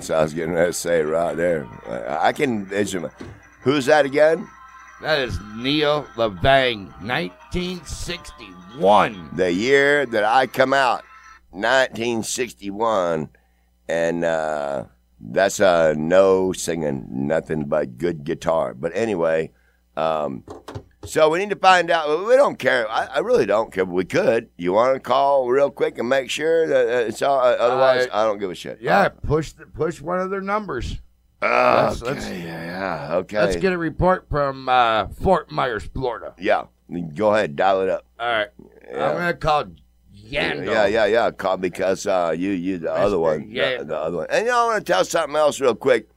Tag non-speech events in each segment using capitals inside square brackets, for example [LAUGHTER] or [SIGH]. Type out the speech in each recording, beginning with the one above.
That's what I was getting ready to say right there. I can. It's, who's that again? That is Neil Levang, 1961. The year that I come out, 1961, and uh, that's uh, no singing, nothing but good guitar. But anyway, um, so we need to find out. We don't care. I, I really don't care. But we could. You want to call real quick and make sure that uh, it's all. Otherwise, I- don't give a shit. Yeah, push the, push one of their numbers. Uh, Let's- okay. let's- yeah. Okay. Let's get a report from uh, Fort Myers, Florida. Yeah. Go ahead. Dial it up. All right. Yeah. I'm going to call Yando. Yeah, yeah, yeah. Call because uh, you, you, the other one, the- Yeah. the, other one. And you know, I want to tell something else real quick.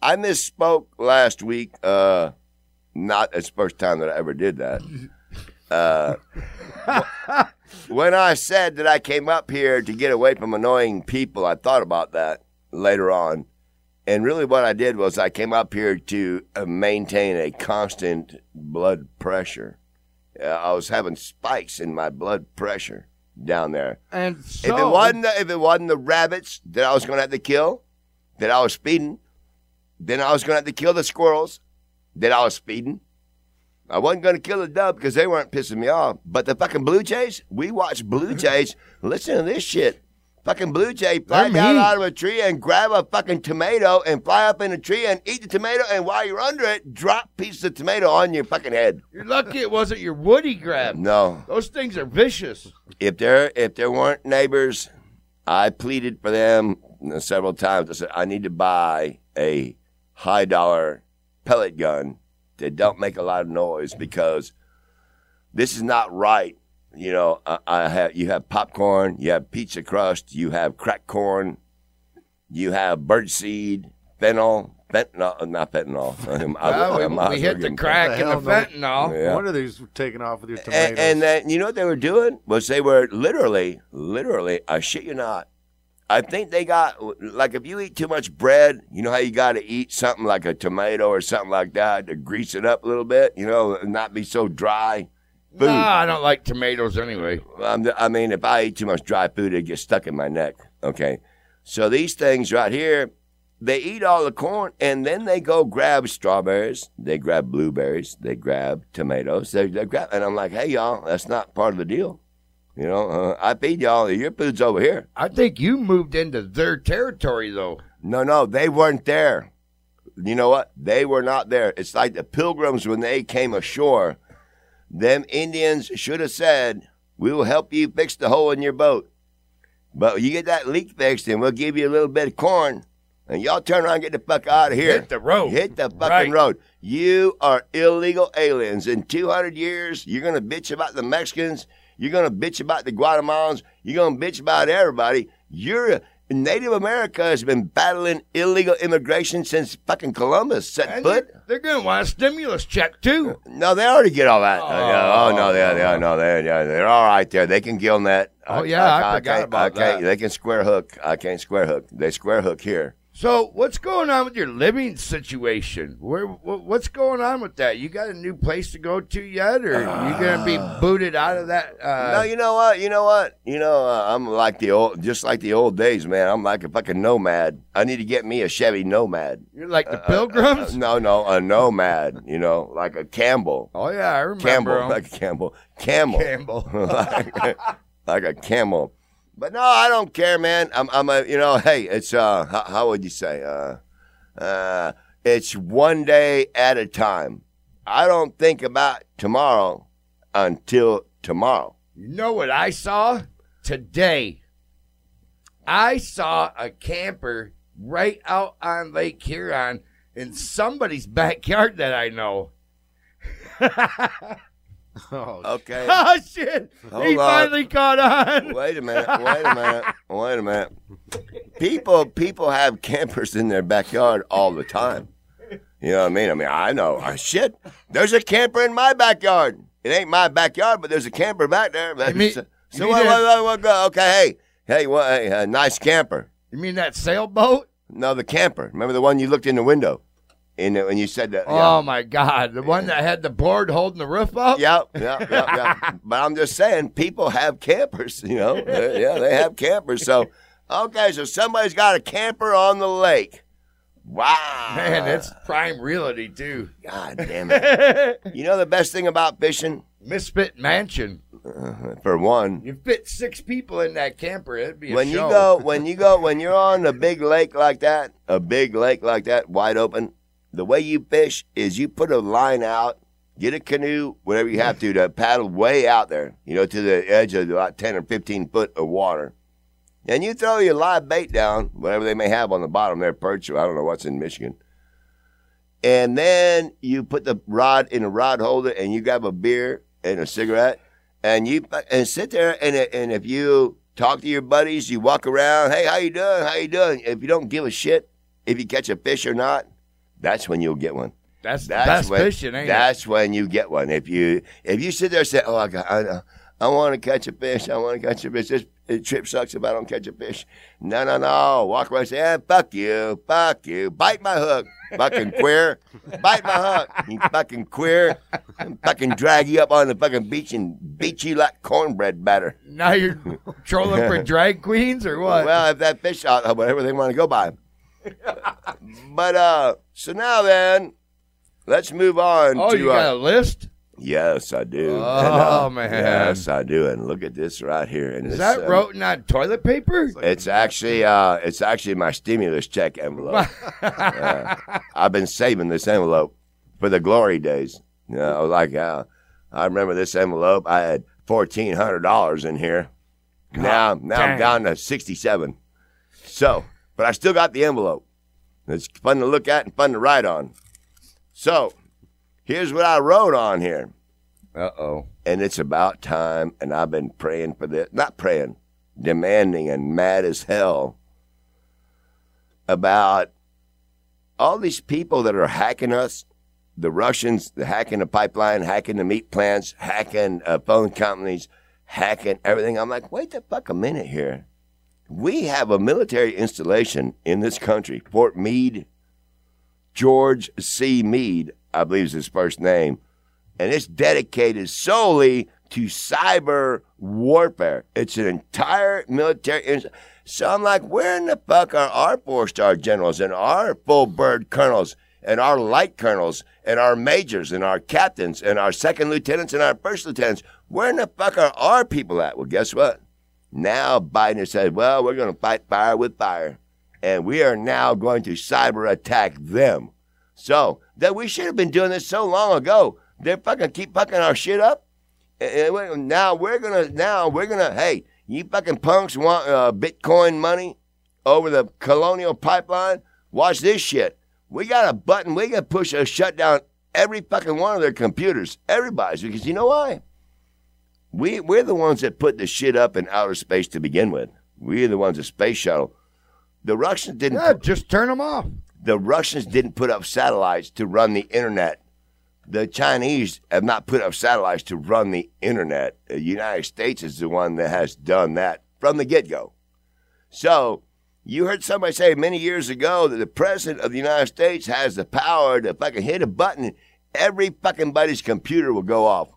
I misspoke last week. Uh, not it's the first time that I ever did that. Uh, when I said that I came up here to get away from annoying people, I thought about that later on. And really, what I did was I came up here to uh, maintain a constant blood pressure. Uh, I was having spikes in my blood pressure down there. And so, if it wasn't the, if it wasn't the rabbits that I was going to have to kill, that I was speeding, then I was going to have to kill the squirrels that I was speeding. I wasn't going to kill a dove because they weren't pissing me off. But the fucking blue jays, we watch blue uh-huh. jays. Listen to this shit. Fucking blue jay fly down out of a tree and grab a fucking tomato and fly up in a tree and eat the tomato. And while you're under it, drop pieces of tomato on your fucking head. you're lucky it wasn't your Woody grab. No, Those things are vicious. if there if there weren't neighbors, I pleaded for them several times. I said I need to buy a high dollar pellet gun that don't make a lot of noise because this is not right. You know, I, I have you have popcorn, you have pizza crust, you have crack corn, you have birdseed, fentanyl, fentanyl, uh, not fentanyl. [LAUGHS] I'm- I- Well, we, might we hit the crack What the and the hell, fentanyl. Yeah. What are these taking off with your tomatoes? And, and then you know what they were doing was they were literally, literally, I shit you not. I think they got like if you eat too much bread, you know how you got to eat something like a tomato or something like that to grease it up a little bit, you know, and not be so dry. Food. No, I don't like tomatoes anyway. I'm, I mean, if I eat too much dry food, it gets stuck in my neck. Okay, so these things right here, they eat all the corn and then they go grab strawberries, they grab blueberries, they grab tomatoes, they, they grab, and I'm like, hey y'all, that's not part of the deal. You know, uh, I feed y'all. Your food's over here. I think you moved into their territory, though. No, no, they weren't there. You know what? They were not there. It's like the pilgrims when they came ashore. Them Indians should have said, "We will help you fix the hole in your boat, but you get that leak fixed, and we'll give you a little bit of corn, and y'all turn around and get the fuck out of here. Hit the road. Hit the fucking Right. road. You are illegal aliens. In 200 years, you're gonna bitch about the Mexicans. You're gonna bitch about the Guatemalans. You're gonna bitch about everybody. You're Native America has been battling illegal immigration since fucking Columbus set And foot. they're, they're going to want a stimulus check, too. Uh, no, they already get all that. Uh, oh. Oh, no, they, they, oh, no, they, yeah, they're all right there. They can gill net. Oh, yeah, I forgot can't- about I can't- that. They can square hook. I can't square hook. They square hook here. So, what's going on with your living situation? Where, what's going on with that? You got a new place to go to yet, or you going to be booted out of that? Uh, no, you know what? You know what? You know, uh, I'm like the old, just like the old days, man. I'm like a fucking nomad. I need to get me a Chevy Nomad. you're like the Uh, Pilgrims. no, no, a nomad. You know, like a Campbell. oh yeah, I remember. Campbell, 'em. like a Campbell. Camel. Campbell. [LAUGHS] like, like a camel. But no, I don't care, man. I'm, I'm a, you know, hey, it's uh, how, how would you say, uh, uh, it's one day at a time. I don't think about tomorrow until tomorrow. You know what I saw today? I saw a camper right out on Lake Huron in somebody's backyard that I know. [LAUGHS] [LAUGHS] oh, [LAUGHS] Okay. [LAUGHS] oh shit! Hold he on. finally caught on. Wait a minute. Wait a minute. Wait a minute. People, people have campers in their backyard all the time. You know what I mean? I mean, I know. I shit. There's a camper in my backyard. It ain't my backyard, but there's a camper back there. mean- so, you what, what, what, what, okay, hey, hey, what, hey, a nice camper. You mean that sailboat? No, the camper. Remember the one you looked in the window, the, when you said that? Oh my God! The one that had the board holding the roof up. Yeah, yeah, yeah, yeah. [LAUGHS] but I'm just saying, people have campers, you know. Uh, yeah, they have campers. So Okay, so somebody's got a camper on the lake. Wow. Man, that's prime realty too. God damn it. [LAUGHS] you know the best thing about fishing? Misfit Mansion. For one, You fit six people in that camper. It'd be a when you go when you go [LAUGHS] when you're on a big lake like that, a big lake like that, wide open, the way you fish is you put a line out, get a canoe, whatever you have to, to paddle way out there, you know, to the edge of about ten or fifteen foot of water. And you throw your live bait down, whatever they may have on the bottom there, perch or I don't know what's in Michigan. And then you put the rod in a rod holder and you grab a beer and a cigarette and you and sit there and and if you talk to your buddies, you walk around, hey, how you doing? How you doing? If you don't give a shit if you catch a fish or not, that's when you'll get one. that's the That's best when, fishing, ain't it? That's when you get one. If you if you sit there and say, oh, I got, I, I want to catch a fish. I want to catch a fish. This trip sucks if I don't catch a fish. No, no, no. Walk away and say, eh, fuck you, fuck you. Bite my hook, fucking queer. Bite my hook, you fucking queer. fucking drag you up on the fucking beach and beat you like cornbread batter. Now you're trolling for [LAUGHS] drag queens or what? Well, if that fish out, whatever they want to go by. [LAUGHS] but uh, so now then, let's move on oh, to. you uh, got a list? Yes, I do. Oh, [LAUGHS] And, man. Yes, I do. And look at this right here. And Is it's, that uh, written on toilet paper? It's actually uh, it's actually my stimulus check envelope. [LAUGHS] Uh, I've been saving this envelope for the glory days. You know, like uh, I remember this envelope. I had fourteen hundred dollars in here. now, now I'm down to sixty-seven. So, but I still got the envelope. It's fun to look at and fun to write on. So, here's what I wrote on here Uh oh. and it's about time. And I've been praying for this, not praying, demanding and mad as hell about all these people that are hacking us. The Russians, the hacking the pipeline, hacking the meat plants, hacking uh, phone companies, hacking everything. I'm like, wait the fuck a minute here. We have a military installation in this country, Fort Meade. George C. Meade, I believe is his first name and it's dedicated solely to cyber warfare. It's an entire military. ins- So I'm like, where in the fuck are our four star generals and our full bird colonels and our light colonels and our majors and our captains and our second lieutenants and our first lieutenants? Where in the fuck are our people at? Well, guess what? Now Biden has said, well, we're going to fight fire with fire. And we are now going to cyber attack them. So that we should have been doing this so long ago. They're fucking keep fucking our shit up. And now we're gonna now we're gonna hey you fucking punks want uh, Bitcoin money over the Colonial Pipeline? Watch this shit. We got a button. We can push a shut down every fucking one of their computers. Everybody's because you know why? We we're the ones that put the shit up in outer space to begin with. We're the ones that space shuttle. The Russians didn't. Yeah, just turn them off. The Russians didn't put up satellites to run the internet. The Chinese have not put up satellites to run the internet. The United States is the one that has done that from the get go. So, you heard somebody say many years ago that the President of the United States has the power to fucking hit a button, every fucking buddy's computer will go off.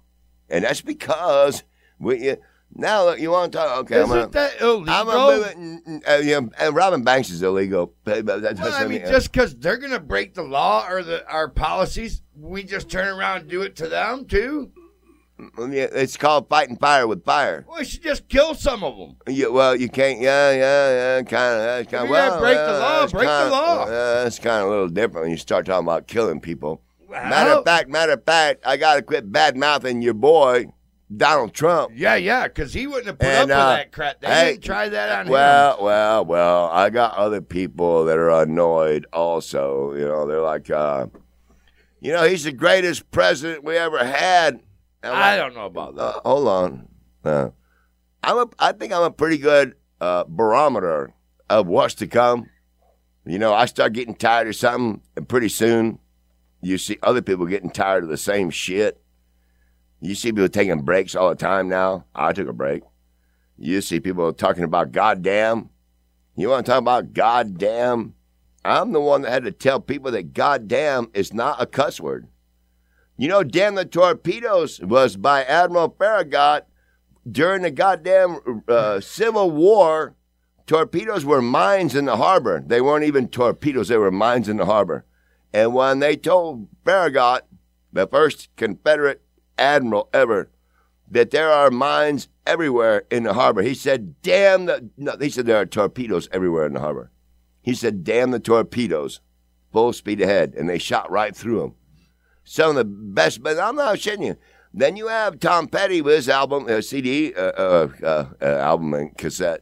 And that's because we. Now, look, you want to talk? Okay, I'm Isn't gonna, that illegal? I'm gonna move it. and- and, Uh, yeah, and robbing banks is illegal. [LAUGHS] That Well, I mean, just because they're going to break the law or the our policies, we just turn around and do it to them too. Yeah, it's called fighting fire with fire. Well, We should just kill some of them. Yeah, well, you can't. Yeah, yeah, yeah. Kind of. Kind of. Well, break the law, that's break the kinda- law. Yeah, it's kind of a little different when you start talking about killing people. Matter of fact, matter of fact, I got to quit bad mouthing your boy Donald Trump. Yeah, yeah, because he wouldn't have put And, up uh, with that crap. They hey, didn't try that on him. Well, well, well. I got other people that are annoyed also. You know, they're like, uh, you know, he's the greatest president we ever had. I don't know about that. Uh, hold on. Uh, I'm a, I think I'm a pretty good uh, barometer of what's to come. You know, I start getting tired of something, and pretty soon you see other people getting tired of the same shit. You see people taking breaks all the time now. I took a break. You see people talking about goddamn. You want to talk about goddamn? I'm the one that had to tell people that goddamn is not a cuss word. You know, damn the torpedoes was by Admiral Farragut during the goddamn uh, Civil War torpedoes were mines in the harbor. They weren't even torpedoes; they were mines in the harbor. And when they told Farragut, the first Confederate admiral ever, that there are mines everywhere in the harbor, he said, "Damn the!" No, he said there are torpedoes everywhere in the harbor. He said, "Damn the torpedoes!" Full speed ahead, and they shot right through them. Some of the best, but I'm not shitting you. Then you have Tom Petty with his album, uh, CD, uh, uh, uh, uh, album and cassette.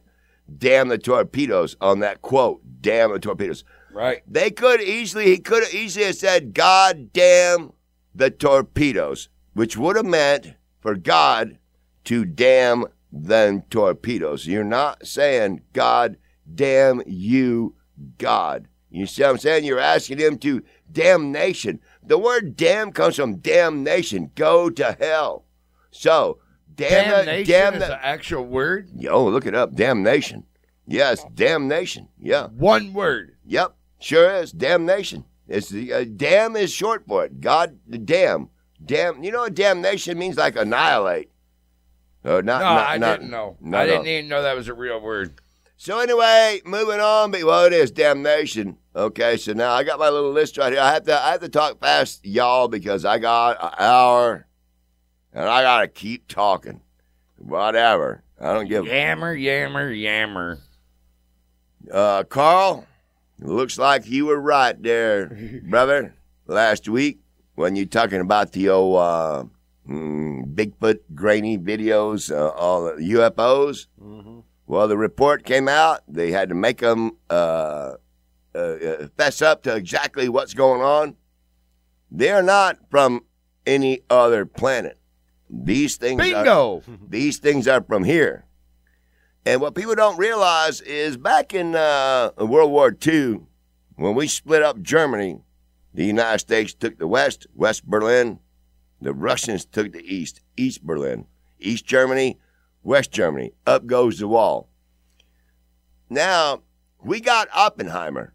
Damn the torpedoes on that quote. Damn the torpedoes. Right. They could easily, he could have easily have said, God damn the torpedoes, which would have meant for God to damn them torpedoes. You're not saying, God damn you, God. You see what I'm saying? You're asking him to damnation. The word damn comes from damnation. Go to hell. So, damn, Damnation damn is the, the actual word. Yo, look it up. Damnation. Yes, damnation. Yeah. One word. Yep. Sure is. Damnation. It's the uh, damn is short for it. God, the damn, damn. You know what damnation means? Like annihilate. Uh, not, No, not, I not- didn't know. no, I didn't no. even know that was a real word. So anyway, moving on. But well, it is damnation. Okay, so now I got my little list right here. I have to, I have to talk fast, y'all, because I got an hour, and I gotta keep talking. Whatever. I don't give. Yammer, yammer, yammer. Uh, Carl, looks like you were right there, brother, last week when you're talking about the old uh, mm, Bigfoot grainy videos, uh, all the UFOs. Mm-hmm. Well, the report came out. They had to make them uh, uh, uh, fess up to exactly what's going on. They are not from any other planet. These things are, Bingo. [LAUGHS] these things are from here. And what people don't realize is back in uh, World War II, when we split up Germany, the United States took the West, West Berlin. The Russians took the East, East Berlin. East Germany, West Germany. Up goes the wall. Now, we got Oppenheimer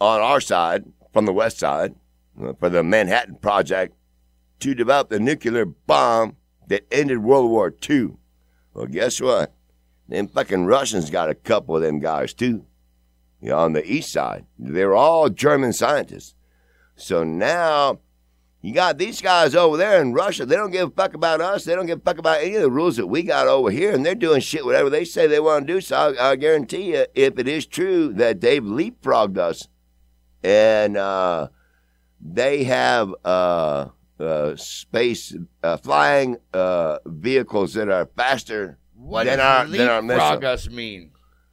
on our side, from the West side, uh, for the Manhattan Project to develop the nuclear bomb that ended World War II. Well, guess what? Them fucking Russians got a couple of them guys too. On the east side. They're all German scientists. So now you got these guys over there in Russia. They don't give a fuck about us. They don't give a fuck about any of the rules that we got over here. And they're doing shit whatever they say they want to do. So I, I guarantee you, if it is true that they've leapfrogged us and uh, they have uh, uh, space uh, flying uh, vehicles that are faster What than our than our missile. us mean?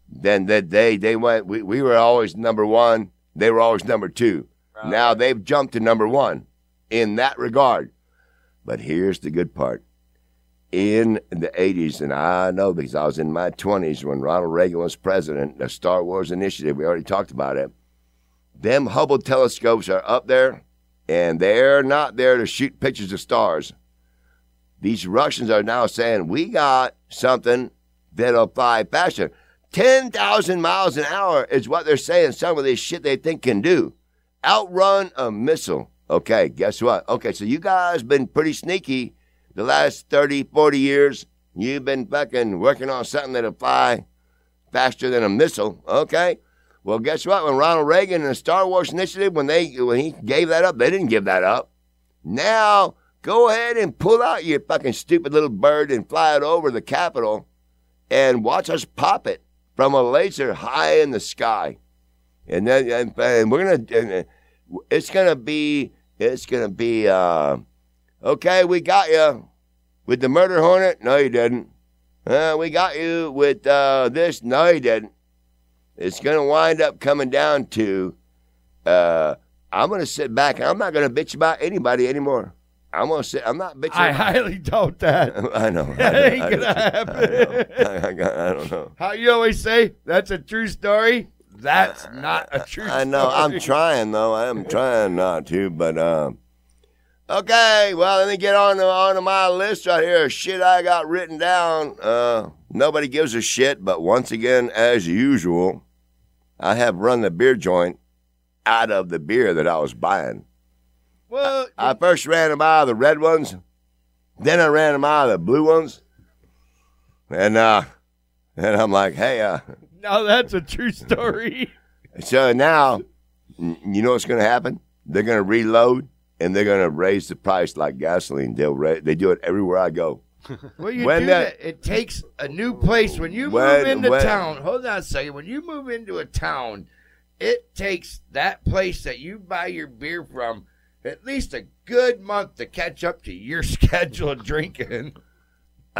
Then that they they went. We, we were always number one. They were always number two. Now they've jumped to number one in that regard. But here's the good part. In the 80s, and I know because I was in my 20s when Ronald Reagan was president, the Star Wars Initiative, we already talked about it. Them Hubble telescopes are up there, and they're not there to shoot pictures of stars. These Russians are now saying, we got something that'll fly faster. 10,000 miles an hour is what they're saying some of this shit they think can do. Outrun a missile. Okay, guess what? Okay, so you guys been pretty sneaky the last 30, 40 years. You've been fucking working on something that'll fly faster than a missile. Okay. Well, guess what? When Ronald Reagan and the Star Wars Initiative, when they when he gave that up, they didn't give that up. Now go ahead and pull out your fucking stupid little bird and fly it over the Capitol, and watch us pop it from a laser high in the sky. And then and, and we're gonna and, uh, it's gonna be it's gonna be uh, okay. We got you with the murder hornet. No, you didn't. Uh, we got you with uh, this. No, you didn't. It's gonna wind up coming down to uh, I'm gonna sit back and I'm not gonna bitch about anybody anymore. I'm gonna sit. I'm not bitching. I highly doubt that. [LAUGHS] I know. That I [LAUGHS] know, ain't I gonna know, [LAUGHS] happen. I. I, I don't know. How you always say that's a true story? That's not a true I know. I'm trying though. I am trying not to, but um. Okay, well, let me get on to, my list right here. Shit I got written down. Uh, nobody gives a shit, but once again, as usual, I have run the beer joint out of the beer that I was buying. Well, I first ran them out of the red ones, then I ran them out of the blue ones, and uh, And I'm like, hey, uh, No, that's a true story. so now, you know what's going to happen? They're going to reload and they're going to raise the price like gasoline. They'll ra- they do it everywhere I go. [LAUGHS] Well, you When do that- that, it takes a new place. When you When- move into when- town, hold on a second. When you move into a town, it takes that place that you buy your beer from at least a good month to catch up to your [LAUGHS] schedule of drinking.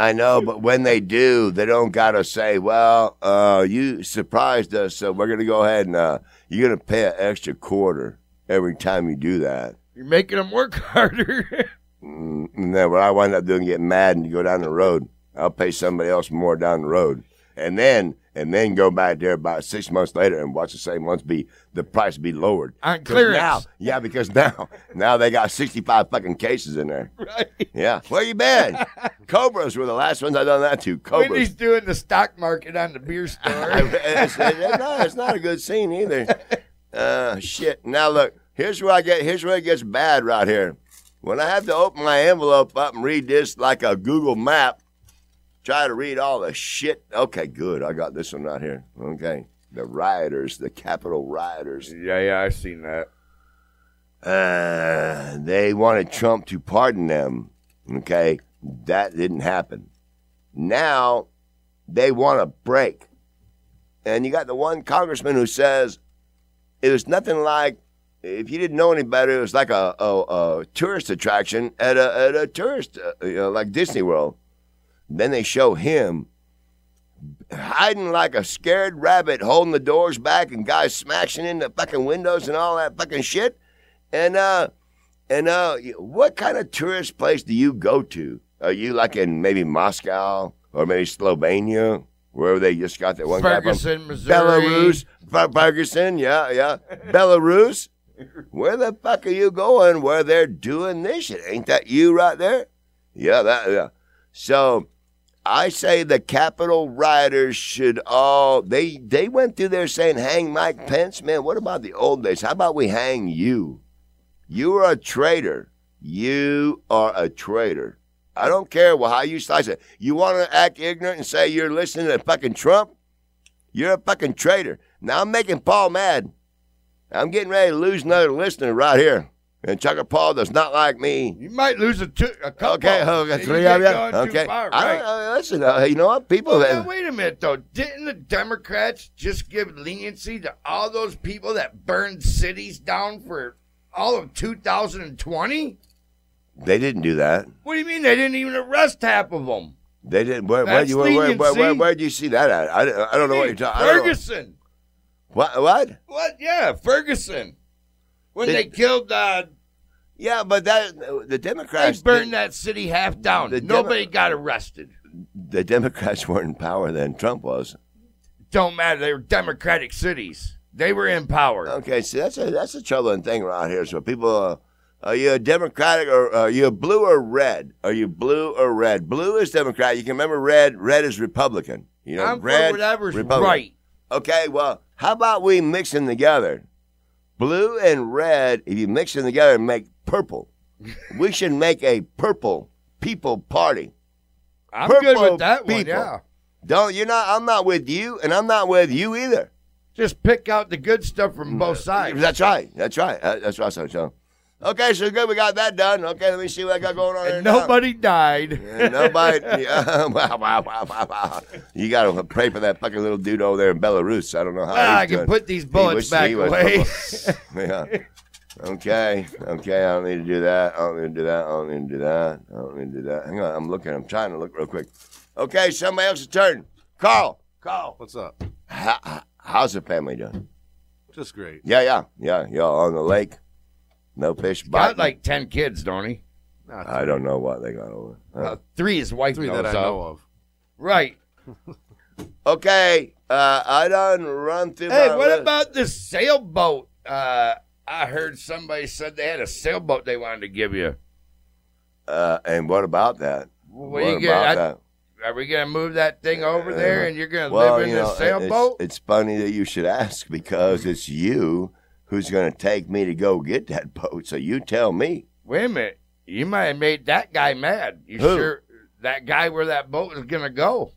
I know, but when they do, they don't got to say, well, uh, you surprised us, so we're going to go ahead and uh, you're going to pay an extra quarter every time you do that. You're making them work [LAUGHS] harder. And then what I wind up doing, get mad and go down the road. I'll pay somebody else more down the road, and then and then go back there about six months later and watch the same ones be the price be lowered 'Cause clearance. Now, yeah, because now now they got sixty five fucking cases in there. right. Yeah, where you been? [LAUGHS] Cobras were the last ones I done that to. Cobras. Wendy's doing the stock market on the beer [LAUGHS] store. it's, it's not, it's not a good scene either. [LAUGHS] Uh, shit. Now look, here's where I get. Here's where it gets bad right here. When I have to open my envelope up and read this like a Google map, try to read all the shit. Okay, good. I got this one right here. Okay, the rioters, the Capitol rioters. yeah, yeah, I've seen that. Uh, they wanted Trump to pardon them. Okay, that didn't happen. Now they want a break. And you got the one congressman who says it was nothing like, if you didn't know any better, it was like a, a, a tourist attraction at a, at a tourist, uh, you know, like Disney World. Then they show him hiding like a scared rabbit, holding the doors back, and guys smashing in the fucking windows and all that fucking shit. And uh, and uh, what kind of tourist place do you go to? Are you like in maybe Moscow or maybe Slovenia, wherever they just got that one guy from? Ferguson, Missouri. Belarus, Fer- Ferguson, yeah, yeah, [LAUGHS] Belarus. Where the fuck are you going? Where they're doing this shit? Ain't that you right there? Yeah, that. Yeah. So, I say the Capitol rioters should all they they went through there saying hang Mike Pence. Man, what about the old days? How about we hang you? You are a traitor. You are a traitor. I don't care how you slice it. You want to act ignorant and say you're listening to fucking Trump? You're a fucking traitor. Now I'm making Paul mad. I'm getting ready to lose another listener right here. And Chucker Paul does not like me. You might lose a, two, a couple. Okay, okay, three of you. Okay, far, right. don't, uh, listen. Uh, you know what? People. Well, have, now, wait a minute, though. Didn't the Democrats just give leniency to all those people that burned cities down for all of 2020? they didn't do that. What do you mean they didn't even arrest half of them? They didn't. Where, where, you, where, where, where, where'd you see that at? I, I don't know what you're talking. about. Ferguson. What? What? What? Yeah, Ferguson. When Did- they killed, uh, Yeah, but that the Democrats they burned that city half down. The Demo- Nobody got arrested. The Democrats weren't in power then. Trump was. Don't matter. They were Democratic cities. They were in power. Okay, see that's a that's a troubling thing around here. So people, uh, are you a Democratic or are you a blue or red? Are you blue or red? Blue is Democrat. You can remember red. Red is Republican. You know, I'm red. for whatever's Republican. right. Okay, well, how about we mix them together? Blue and red, if you mix them together, and make purple. we [LAUGHS] should make a purple people party. I'm good Purple with that one. Yeah. Don't you're not I'm not with you and I'm not with you either. Just pick out the good stuff from mm, both sides. That's right. That's right. That's right, so, so. Okay, so good, we got that done. Okay, let me see what I got going on here And now. nobody died. And nobody. [LAUGHS] Yeah, [LAUGHS] wow, wow, wow, wow, wow. You got to pray for that fucking little dude over there in Belarus. I don't know how. Ah, I can doing. put these bullets back he was- away. [LAUGHS] yeah. Okay. Okay. I don't need to do that. I don't need to do that. I don't need to do that. I don't need to do that. Hang on. I'm looking. I'm trying to look real quick. Okay. Somebody else's turn. Carl. Carl. What's up? How, how's the family doing? Just great. Yeah. Yeah. Yeah. Y'all on the lake. No fish. Got like 10 kids, don't he? Not I don't know what they got over. Uh, Uh, three his wife three knows that I of. know of. Right. [LAUGHS] okay. Uh, I done run through. Hey, my what list. about this sailboat? Uh, I heard somebody said they had a sailboat they wanted to give you. Uh, and what about that? What, you get? about I- that? Are we gonna move that thing over there and you're gonna Well, live in you the know, sailboat? It's, it's funny that you should ask because it's you who's going to take me to go get that [LAUGHS] boat. So you tell me. Wait a minute. You might have made that guy mad. You Who? sure that guy where that boat is gonna go?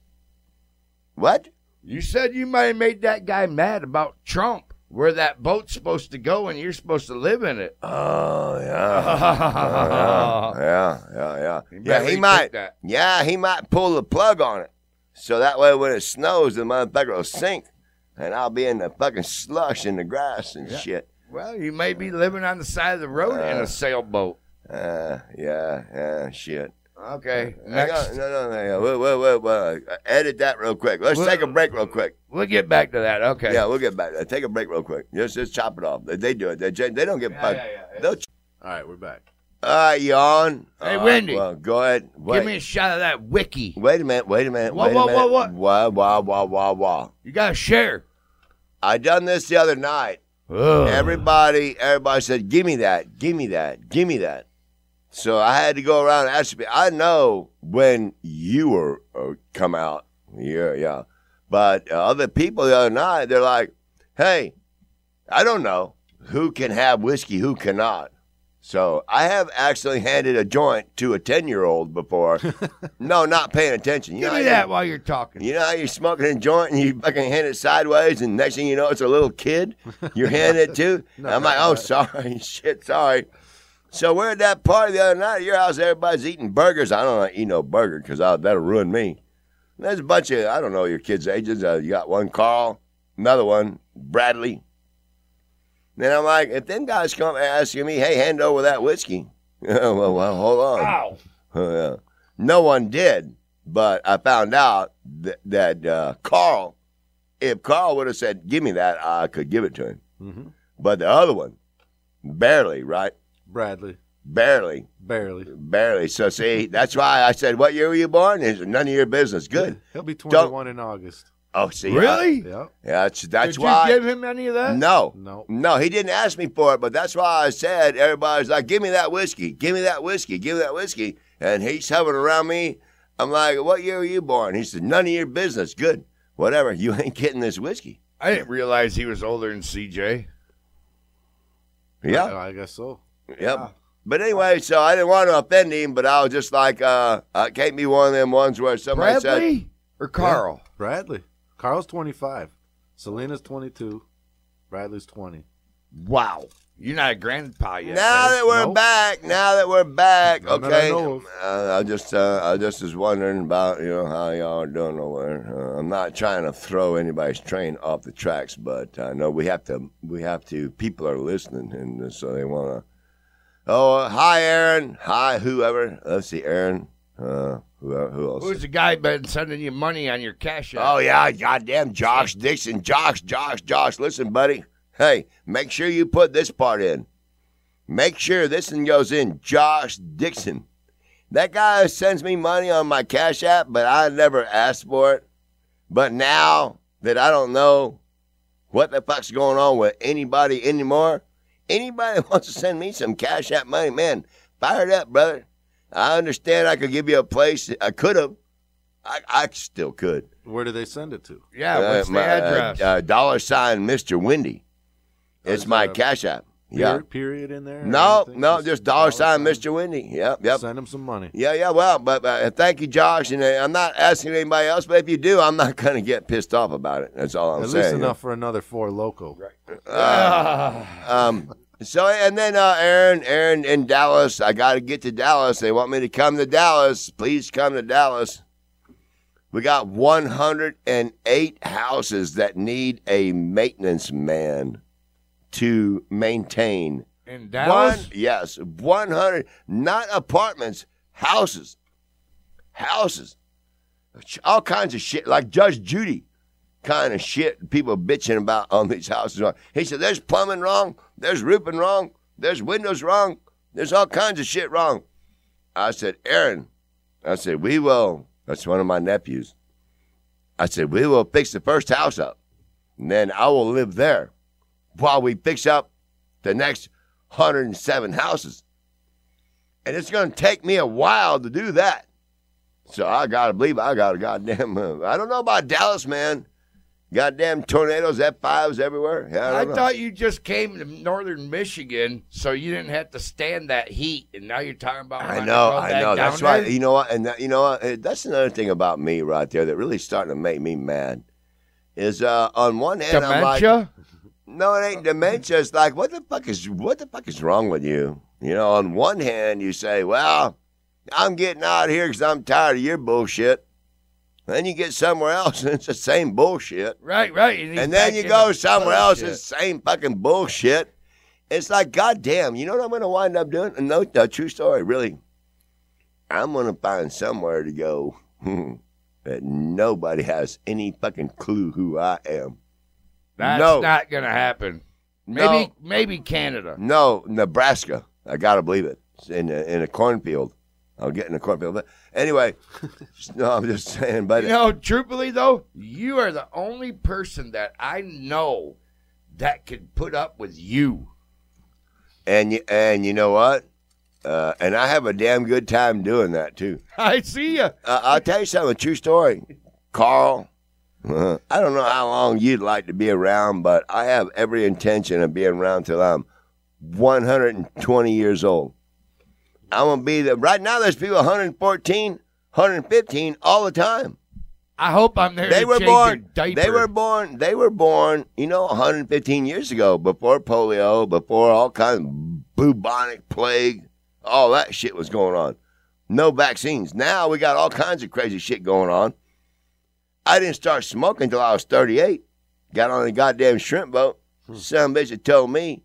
What? You said you might have made that guy mad about Trump, where that boat's supposed to go and you're supposed to live in it. Oh yeah, uh-huh. [LAUGHS] yeah, yeah, yeah. You Yeah, he might. that. Yeah, he might pull the plug on it, so that way when it snows, the motherfucker will sink, and I'll be in the fucking slush in the grass and shit. Well, you may be living on the side of the road in Uh, a sailboat. Uh, yeah, yeah, shit. Okay, Hang next. no, no, no, yeah. Wait, wait, wait, wait. Edit that real quick. Let's Well- take a break real quick. We'll get back to that. Okay. Yeah, we'll get back. to that. Take a break real quick. Just, just chop it off. They, they do it. They, they don't get Yeah, fucked. yeah, yeah. They'll ch- All right, we're back. You on? Hey, right, Wendy. Well, go ahead. Wait. Give me a shot of that wiki. Wait a minute. Wait a minute. Whoa, wait whoa, a minute. whoa, what? Wah, wah, wah, wah, wah. You got to share. I done this the other night. Ugh. Everybody, everybody said, "Give me that, give me that, give me that." So I had to go around and ask people. I know when you were uh, come out, yeah, yeah. But uh, other people the other night, they're like, "Hey, I don't know who can have whiskey, who cannot." So I have actually handed a joint to a ten-year-old before. [LAUGHS] no, not paying attention. You Give know me that while you're talking. you know how you're smoking a joint and you fucking hand it sideways, and next thing you know, it's a little kid you're handing it to. [LAUGHS] No, I'm like, oh, sorry, [LAUGHS] shit, sorry. So we're at that party the other night at your house. Everybody's eating burgers. I don't want to eat no burger because that'll ruin me. There's a bunch of I don't know your kids' ages. Uh, you got one Carl, another one Bradley. Then I'm like, if them guys come asking me, hey, hand over that whiskey. [LAUGHS] well, well, hold on. Ow. Oh. [LAUGHS] No one did, but I found out that, that uh, Carl, if Carl would have said, "Give me that," I could give it to him. hmm But the other one, barely, right? Bradley, Barely, barely. barely. So see, that's why I said, "What year were you born?" Said, None of your business. Good. He'll be 21 in August. Oh, see, Really? Yep. I- yeah, that's that's why. Did why. you give him any of that? no, No. no, he didn't ask me for it, but that's why I said everybody's like, "Give me that whiskey, give me that whiskey, give me that whiskey," and he's hovering around me. I'm like, "What year were you born?" He said, "None of your business." Good, whatever. You [LAUGHS] ain't getting this whiskey. I didn't realize he was older than CJ. Yeah, I guess so. yep. But anyway, so I didn't want to offend him, but I was just like, uh, I can't be one of them ones where somebody said, or Carl? Bradley. Carl's 25. Selena's 22. Bradley's 20. Wow. You're not a grandpa yet. Now man. that we're Nope. back, now that we're back, None that I okay. Uh, I just, uh, I just was wondering about you know how y'all are doing over there. Uh, I'm not trying to throw anybody's train off the tracks, but I know we have to, we have to. People are listening, and so they want to. Oh, uh, hi, Aaron. Hi, whoever. Let's see, Aaron. Who, who else? Who's the guy been sending you money on your cash app? Oh yeah, goddamn Josh Dixon, Josh, Josh, Josh. Listen, buddy. Hey, make sure you put this part in. Make sure this one goes in. Josh Dixon. That guy sends me money on my Cash App, but I never asked for it. But now that I don't know what the fuck's going on with anybody anymore, anybody [LAUGHS] wants to send me some Cash App money, man, fire it up, brother. I understand I could give you a place. I could have. I, I still could. Where do they send it to? yeah, what's Uh, the my, uh, address? Uh, dollar sign Mr. Windy. It's my Cash App. Yeah. period in there? No, no, just dollar sign Mr. Windy. Yep, yep. Send him some money. Yeah, yeah. Well, but uh, thank you, Josh. And uh, I'm not asking anybody else, but if you do, I'm not [LAUGHS] going to get pissed off about it. That's all I'm At saying. least enough for another Four Loko. Uh, [LAUGHS] um. So and then uh, Aaron, Aaron in Dallas. I got to get to Dallas. They want me to come to Dallas. Please come to Dallas. We got 108 houses that need a maintenance man to maintain. in Dallas? One, yes, 100, not apartments, houses. Houses. All kinds of shit, like Judge Judy kind of shit people bitching about on these houses. He said, there's plumbing wrong, there's roofing wrong, there's windows wrong, there's all kinds of shit wrong. I said, Aaron, I said, we will, that's one of my nephews. I said, we will fix the first house up, and then I will live there while we fix up the next 107 houses. And it's going to take me a while to do that. So I got to believe I got a goddamn. Uh, I don't know about Dallas, man. Goddamn tornadoes, F5s everywhere. Yeah, I, I thought you just came to northern Michigan, so you didn't have to stand that heat, and now you're talking about. I know, I know. That's right. You know what? And that, you know what? Uh, That's another thing about me right there that really starting to make me mad. Is uh, on one hand, I'm like, Dementia. no, it ain't dementia. It's like, what the fuck is what the fuck is wrong with you? You know, on one hand, you say, well, I'm getting out of here because I'm tired of your bullshit. Then you get somewhere else and it's the same bullshit. right, right. he's And then you go somewhere else, it's the same fucking bullshit. It's like, goddamn, you know what I'm going to wind up doing? No, the true story, really. I'm going to find somewhere to go hmm, that nobody has any fucking clue who I am. That's No. not gonna happen. Maybe, maybe Canada. No, Nebraska. I got to believe it. It's in a, in a cornfield. I'll get in a cornfield. But anyway, [LAUGHS] no, I'm just saying. But You know, truthfully though, you are the only person that I know that could put up with you. and you, and you know what? Uh, and I have a damn good time doing that too. [LAUGHS] I see you. Uh, I'll tell you something, true story. Carl, uh, I don't know how long you'd like to be around, but I have every intention of being around till I'm 120 years old. I'm to be the, right now there's people 114, 115 all the time. I hope I'm there. They were born, they were born, they were born, you know, 115 years ago, before polio, before all kinds of bubonic plague, all that shit was going on. No vaccines. Now we got all kinds of crazy shit going on. I didn't start smoking until I was 38. Got on a goddamn shrimp boat. Hmm. Some bitch had told me,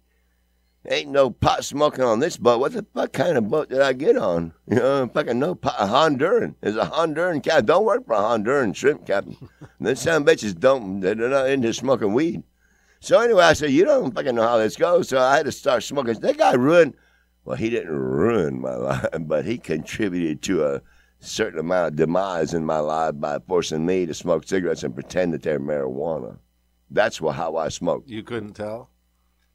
ain't no pot smoking on this boat. What the fuck kind of boat did I get on? You know, fucking no pot. A Honduran. There's a Honduran captain. Don't work for a Honduran shrimp captain. Then some bitches don't, they're not into smoking weed. So anyway, I said, you don't fucking know how this goes. So I had to start smoking. That guy ruined, well, he didn't ruin my life, [LAUGHS] but he contributed to a certain amount of demise in my life by forcing me to smoke cigarettes and pretend that they're marijuana. That's how I smoke. You couldn't tell?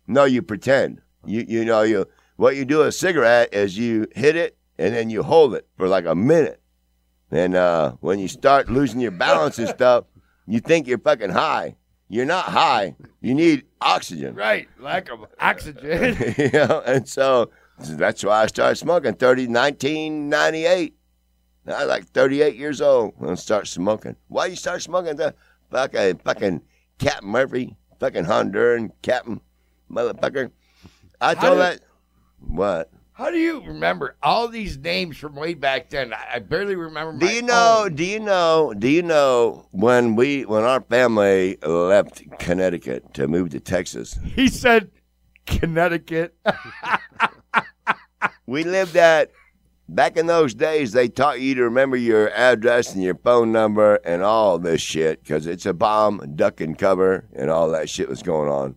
No, you pretend. You you know you what you do with a cigarette is you hit it and then you hold it for like a minute. And uh, when you start losing your balance and stuff, you think you're fucking high. You're not high. You need oxygen. right. Lack of oxygen. [LAUGHS] you know, and so that's why I started smoking 30, 1998. I was like 38 years old when I started smoking. Why you start smoking? The fucking, fucking Captain Murphy, fucking Honduran Captain motherfucker. I told that. What? How do you remember all these names from way back then? I, barely remember. Do you know? own. Do you know? Do you know when we when our family left Connecticut to move to Texas? [LAUGHS] He said Connecticut. [LAUGHS] We lived at back in those days. They taught you to remember your address and your phone number and all this shit because it's a bomb, duck and cover, and all that shit was going on.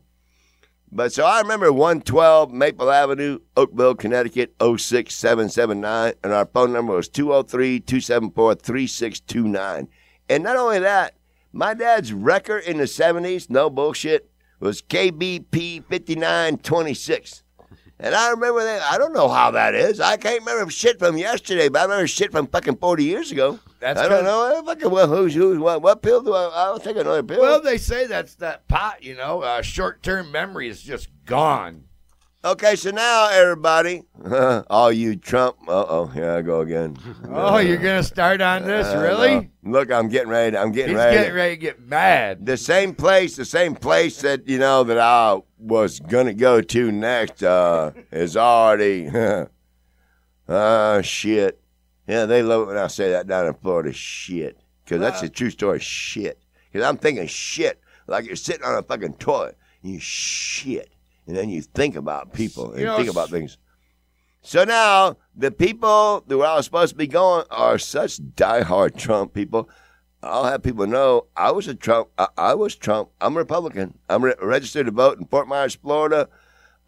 But so I remember 112 Maple Avenue, Oakville, Connecticut, 06779, and our phone number was 203 274 3629. And not only that, my dad's record in the 70s, no bullshit, was KBP 5926. And I remember that. I don't know how that is. I can't remember shit from yesterday, but I remember shit from fucking 40 years ago. That's I don't know. eh, Fucking, well, who's, who's, what, what pill do I, I'll take another pill. well, they say that's that pot. You know, uh, short-term memory is just gone. Okay, so now everybody, [LAUGHS] all you Trump, uh oh, here I go again. [LAUGHS] Oh, you're gonna start on this, Uh, really? no. Look, I'm getting ready. I'm getting He's ready. getting ready to get mad. the same place, the same place that you know that I was gonna go to next uh, is already. [LAUGHS] uh shit. Yeah, they love it when I say that down in Florida. Shit, because that's a true story. Shit, because I'm thinking shit like you're sitting on a fucking toilet. And you shit, and then you think about people and You know, think about things. So now the people that where I was supposed to be going are such diehard Trump people. I'll have people know I was a Trump. I, I was Trump. I'm a Republican. I'm re- registered to vote in Fort Myers, Florida,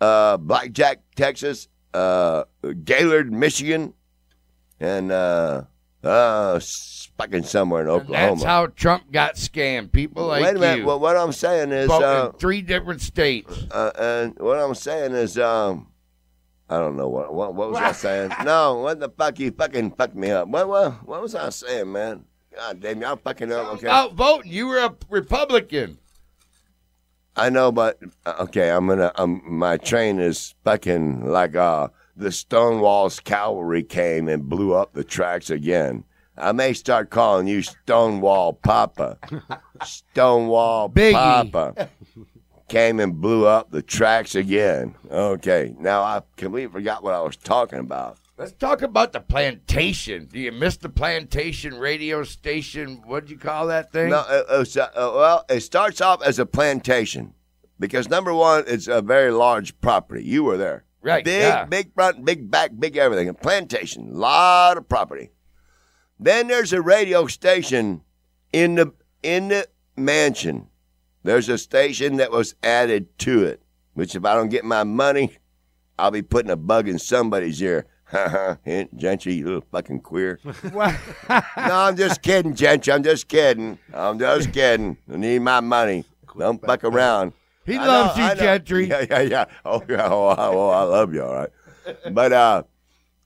uh, Blackjack, Texas, uh, Gaylord, Michigan, and uh, uh, fucking somewhere in And Oklahoma. that's how Trump got scammed. People like Wait a minute. you. Well, what I'm saying is, uh, in three different states. uh, and what I'm saying is, um, I don't know what what, what was I [LAUGHS] saying. No, what the fuck you fucking fucked me up. What what what was I saying, man? God damn, y'all fucking up. Okay. About voting, you were a Republican. I know, but uh, okay, I'm gonna. Um, my train is fucking like uh the Stonewall's cavalry came and blew up the tracks again. I may start calling you Stonewall Papa. Stonewall Biggie. Papa came and blew up the tracks again. Okay, now I completely forgot what I was talking about. Let's talk about the plantation. Do you miss the plantation radio station? What do you call that thing? No, uh, uh, so- uh, well, it starts off as a plantation because number one, it's a very large property. You were there. Right, Big, yeah. big front, big back, big everything. A plantation, lot of property. Then there's a radio station in the in the mansion. There's a station that was added to it, which if I don't get my money, I'll be putting a bug in somebody's ear. Ha [LAUGHS] ha, hint, gentry, you little fucking queer. [LAUGHS] No, I'm just kidding, gentry. I'm just kidding. I'm just kidding. I need my money. Don't fuck around. He I loves know, you, Gentry. Yeah, yeah, yeah. [LAUGHS] Oh, yeah. Oh, I, oh, I love you. All right. But uh,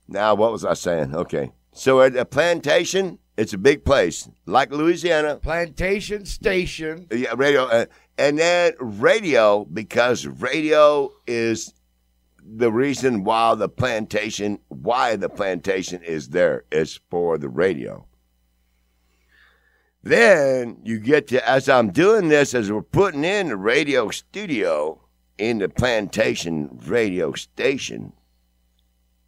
now what was I saying? Okay. So at a plantation, it's a big place like Louisiana. Plantation station. Yeah, radio, uh, and then radio because radio is the reason why the plantation, why the plantation is there is for the radio. Then you get to, as I'm doing this, as we're putting in the radio studio in the plantation radio station,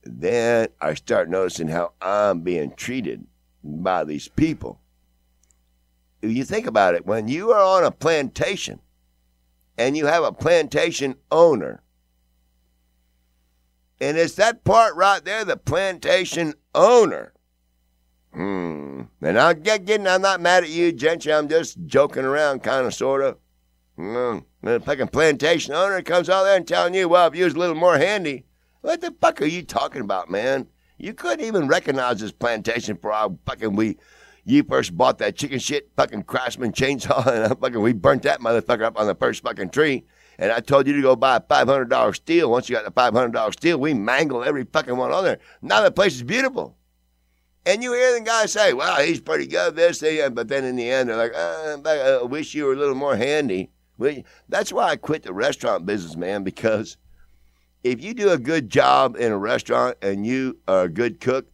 then I start noticing how I'm being treated by these people. If you think about it, when you are on a plantation and you have a plantation owner, and it's that part right there, the plantation owner. Hmm. And I get getting, I'm not mad at you, Gentry. I'm just joking around, kind of, sort of. Mm. The fucking plantation owner comes out there and telling you, well, if you was a little more handy, what the fuck are you talking about, man? You couldn't even recognize this plantation for how fucking we, you first bought that chicken shit fucking Craftsman chainsaw [LAUGHS] and I fucking we burnt that motherfucker up on the first fucking tree. And I told you to go buy a five hundred dollar steel. Once you got the five hundred dollar steel, we mangled every fucking one on there. Now the place is beautiful. And you hear the guy say, "Well, he's pretty good this thing," but then in the end, they're like, uh, "I wish you were a little more handy." That's why I quit the restaurant business, man, because if you do a good job in a restaurant and you are a good cook,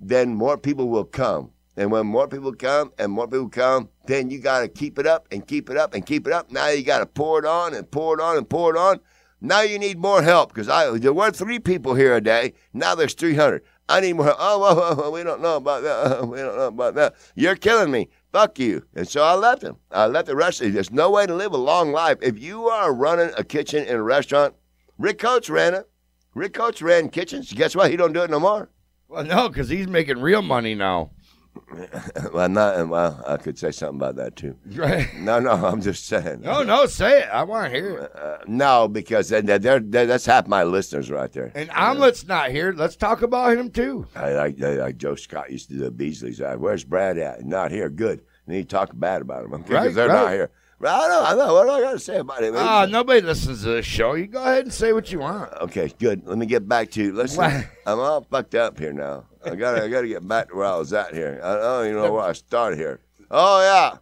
then more people will come. And when more people come and more people come, then you got to keep it up and keep it up and keep it up. Now you got to pour it on and pour it on and pour it on. Now you need more help because I there were three people here a day. Now there's 300. I need more. Oh, well, well, well, we don't know about that. [LAUGHS] We don't know about that. You're killing me. Fuck you. And so I left him. I left the restaurant. There's no way to live a long life. If you are running a kitchen in a restaurant, Rick Coates ran it. Rick Coates ran kitchens. Guess what? He don't do it no more. Well, no, because he's making real money now. [LAUGHS] well, not well. I could say something about that too. Right? [LAUGHS] No, no, I'm just saying. No, no, say it. I want to hear it. Uh, no, because they're, they're, they're, that's half my listeners right there. And Omelet's not here. Let's talk about him too. I like I like Joe Scott used to do the Beasley's. Uh, Where's Brad at? Not here. Good. And he talk bad about him. Okay, because Right, they're right. not here. I know. I know. What do I got to say about it? Ah, nobody listens to this show. You go ahead and say what you want. Okay, good. Let me get back to listen. I'm all fucked up here now. I gotta I gotta get back to where I was at here. I don't even know where I started here. Oh yeah.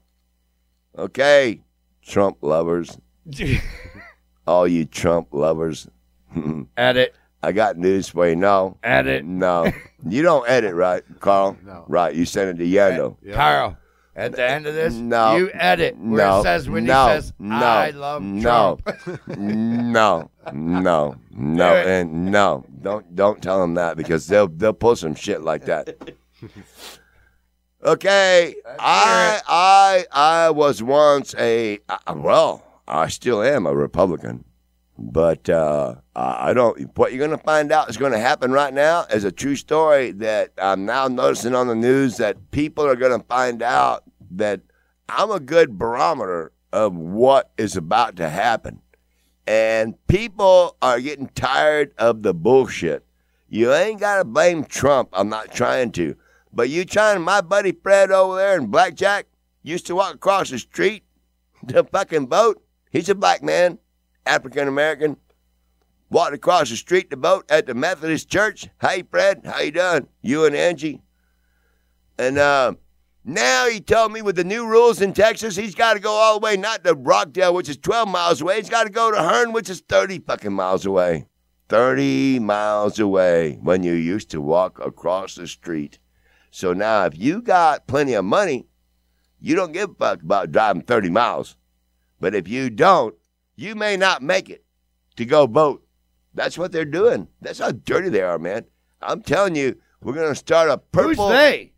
Okay, Trump lovers, [LAUGHS] all you Trump lovers. [LAUGHS] Edit. I got news for you. No, Edit. no, you don't edit, right, Carl? No. Right, you send it to Yando. Yeah. Carl, at the end of this, No. you edit where No, it says when no, he says, no, I love no, Trump. [LAUGHS] no, no, [LAUGHS] no, and no. Don't don't tell them that because they'll they'll pull some shit like that. [LAUGHS] Okay, I I I was once a well, I still am a Republican, but uh, I I don't. What you're going to find out is going to happen right now is a true story that I'm now noticing on the news that people are going to find out that I'm a good barometer of what is about to happen. And people are getting tired of the bullshit. You ain't got to blame Trump. I'm not trying to. But you trying, my buddy Fred over there in Blackjack used to walk across the street [LAUGHS] to fucking vote. He's a black man, African American. Walked across the street to vote at the Methodist Church. Hey, Fred, how you doing? You and Angie. And uh, Now he told me with the new rules in Texas, he's got to go all the way, not to Rockdale, which is 12 miles away. He's got to go to Hearne, which is 30 fucking miles away. 30 miles away when you used to walk across the street. So now, if you got plenty of money, you don't give a fuck about driving 30 miles. But if you don't, you may not make it to go vote. That's what they're doing. That's how dirty they are, man. I'm telling you, we're going to start a purple. Who's they?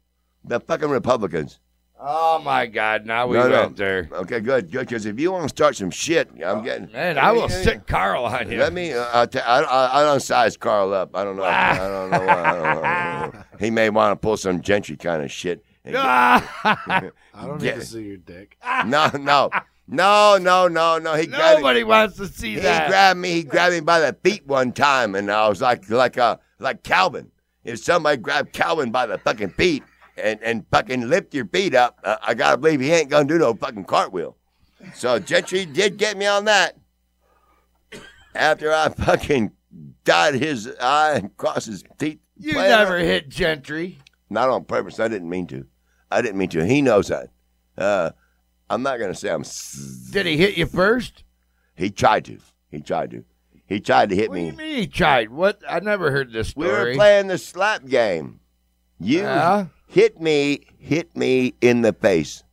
The fucking Republicans. Oh my God! Now we No, no. there. Okay, good, good. Because if you want to start some shit, I'm getting. Man, I will Yeah, yeah, Carl on you. Let me. Uh, I'll t- I, I, I don't size Carl up. I don't know. I don't know. I don't know. [LAUGHS] He may want to pull some gentry kind of shit. get- [LAUGHS] I don't Yeah. need to see your dick. [LAUGHS] no, no, no, no, no, no. He grabbed me. Nobody wants to see He that. grabbed me. He grabbed me by the feet one time, and I was like, like, a, like Calvin. If somebody grabbed Calvin by the fucking feet and and fucking lift your feet up, uh, I gotta believe he ain't gonna do no fucking cartwheel. So Gentry did get me on that. After I fucking dot his eye and crossed his teeth. you playing never hit Gentry. Not on purpose. I didn't mean to. I didn't mean to. He knows that. Uh, I'm not gonna say I'm. s- Did he hit you first? He tried to. He tried to. He tried to hit What do me. you mean he tried? What? I never heard this story. We were playing the slap game. You Yeah? Hit me, hit me in the face.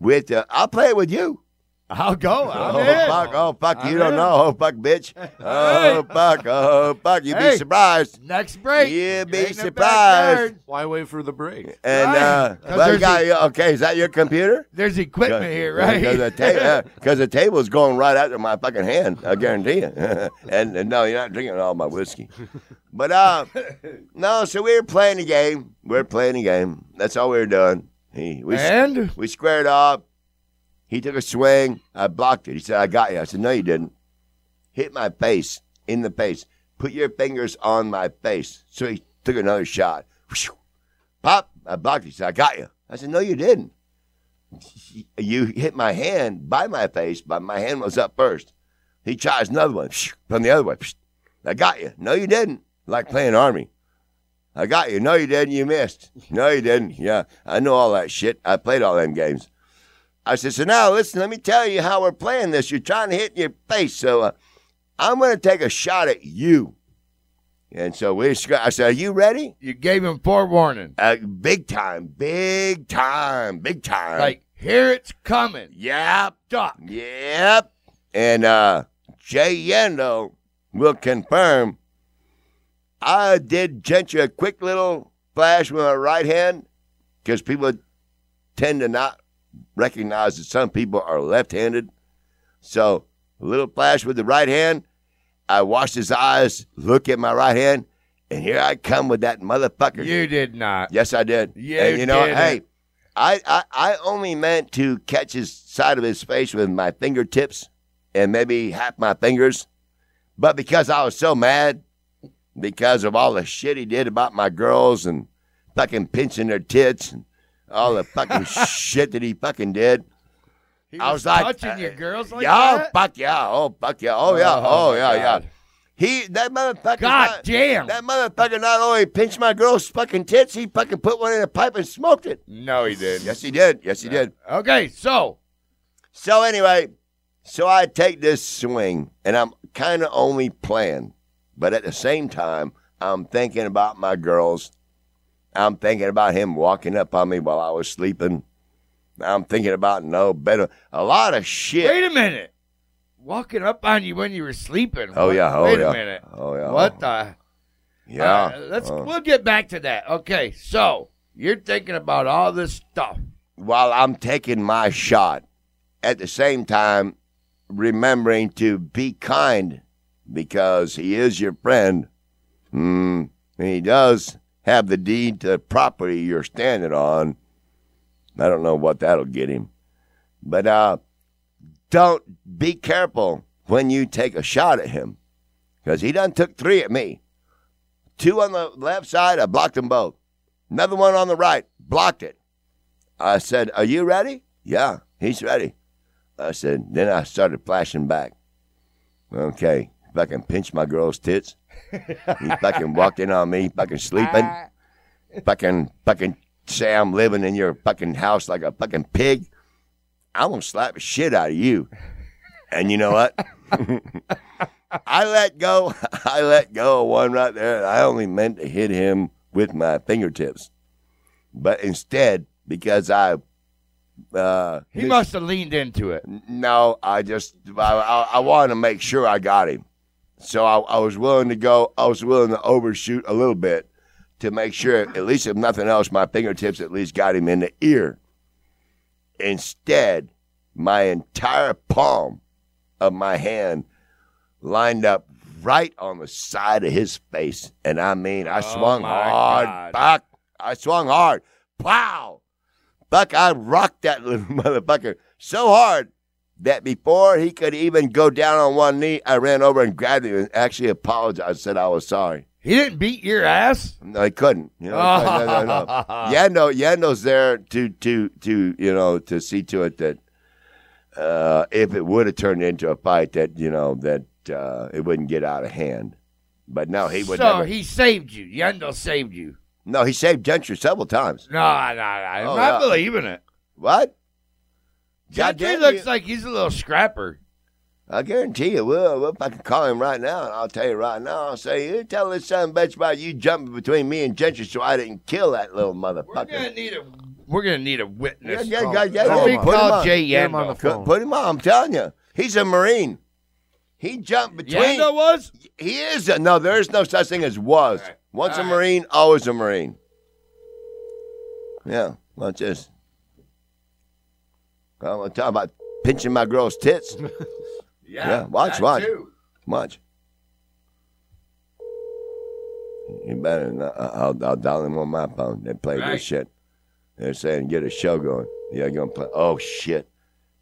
With I'll play it with you. I'll go. [LAUGHS] I'm oh in. fuck! Oh fuck! I'm you don't in. know. Oh fuck, bitch! [LAUGHS] Oh fuck! Oh fuck! You'd Hey. be surprised. Next break. You'd be Right in the surprised. Why wait for the break? And Right. uh, 'Cause well, you there's okay, is that your computer? There's equipment here, right? Because the, ta- [LAUGHS] uh, the table's going right after my fucking hand. I guarantee you. and, and no, you're not drinking all my whiskey. But uh, no. So we were playing the game. We are playing the game. That's all we were doing. He, we and we squared off. He took a swing. I blocked it. He said, "I got you." I said, "No, you didn't." Hit my face in the face. Put your fingers on my face. So he took another shot. Pop. I blocked it. He said, "I got you." I said, "No, you didn't." [LAUGHS] You hit my hand by my face, but my hand was up first. He tries another one from the other way. I got you. No, you didn't. Like playing army. I got you. No, you didn't. You missed. No, you didn't. Yeah, I know all that shit. I played all them games. I said, so now listen, let me tell you how we're playing this. You're trying to hit your face, so uh, I'm going to take a shot at you. And so we, I said, are you ready? you gave him forewarning. Uh, big time, big time, big time. Like, here it's coming. yep, Duck. yep. And uh, Jay Yendo will confirm. I did Gentry a quick little flash with my right hand because people tend to not recognize that some people are left-handed. So a little flash with the right hand. I washed his eyes, look at my right hand, and here I come with that motherfucker. You did not. Yes, I did. You and you know, didn't. hey, I, I I only meant to catch his side of his face with my fingertips and maybe half my fingers, but because I was so mad because of all the shit he did about my girls and fucking pinching their tits and all the fucking shit that he fucking did. He I was like, touching your girls like yeah, that. fuck yeah, oh fuck yeah, oh yeah, oh, my yeah, yeah. He that motherfucker. God not- damn. That motherfucker not only pinched my girl's fucking tits, he fucking put one in a pipe and smoked it. No, he did. Yes, he did. Yes, he did. Okay, so So anyway, so I take this swing, and I'm kind of only playing, but at the same time, I'm thinking about my girls. I'm thinking about him walking up on me while I was sleeping. I'm thinking about no better, a lot of shit. wait a minute. Walking up on you when you were sleeping. Oh What- yeah, oh wait yeah, a minute. oh yeah. What the? Yeah. Uh, let's. Uh, We'll get back to that. Okay, so you're thinking about all this stuff. while I'm taking my shot, at the same time, remembering to be kind because he is your friend. Mm, and he does have the deed to the property you're standing on. I don't know what that'll get him. But uh, don't be careful when you take a shot at him because he done took three at me. Two on the left side, I blocked them both. Another one on the right, blocked it. I said, Are you ready? Yeah, he's ready. I said, Then I started flashing back. Okay, if I can pinch my girl's tits. He fucking walked in on me, fucking sleeping. Fucking, fucking say I'm living in your fucking house like a fucking pig, I'm gonna slap the shit out of you. And you know what? [LAUGHS] I let go. [LAUGHS] I let go of one right there. I only meant to hit him with my fingertips, but instead, because I, uh, He must have leaned into it. no, I just I, I, I wanted to make sure I got him, so I, I was willing to go. I was willing to overshoot a little bit to make sure, at least if nothing else, my fingertips at least got him in the ear. Instead, my entire palm of my hand lined up right on the side of his face, and I mean, I Oh, swung hard, God. Buck. I swung hard. Wow. Buck, I rocked that [LAUGHS] little motherfucker so hard that before he could even go down on one knee, I ran over and grabbed him and actually apologized, said I was sorry. He didn't beat your ass. No, he couldn't. You know, no, no, no. [LAUGHS] Yando, Yando's there to, to, to, you know, to see to it that uh, if it would have turned into a fight, that you know that uh, it wouldn't get out of hand. But no, he would so never. he saved you. Yendo saved you. no, he saved Gentry several times. No, no, no. I'm Oh, not yeah. believing it. What? Gentry Goddamn looks you. like he's a little scrapper. I guarantee you, we'll, we'll I can call him right now, and I'll tell you right now. I'll say, you tell this son of a bitch about you jumping between me and Gentry so I didn't kill that little motherfucker. We're motherfucker. gonna need a. We're gonna need a witness. Yeah, yeah, yeah, yeah, Call yeah. Put him on. Jay Get on the phone. Put him on. I'm telling you, he's a Marine. He jumped between. Yendo was. He is. A, no, there is no such thing as was. All right. Once All a right. Marine, always a Marine. Yeah, watch this. I'm gonna talk about pinching my girl's tits. [LAUGHS] Yeah, watch, that watch. too. Watch. You better. Not, uh, I'll, I'll dial him on my phone. They play Right. this shit. They're saying get a show going. Yeah, gonna play. Oh shit!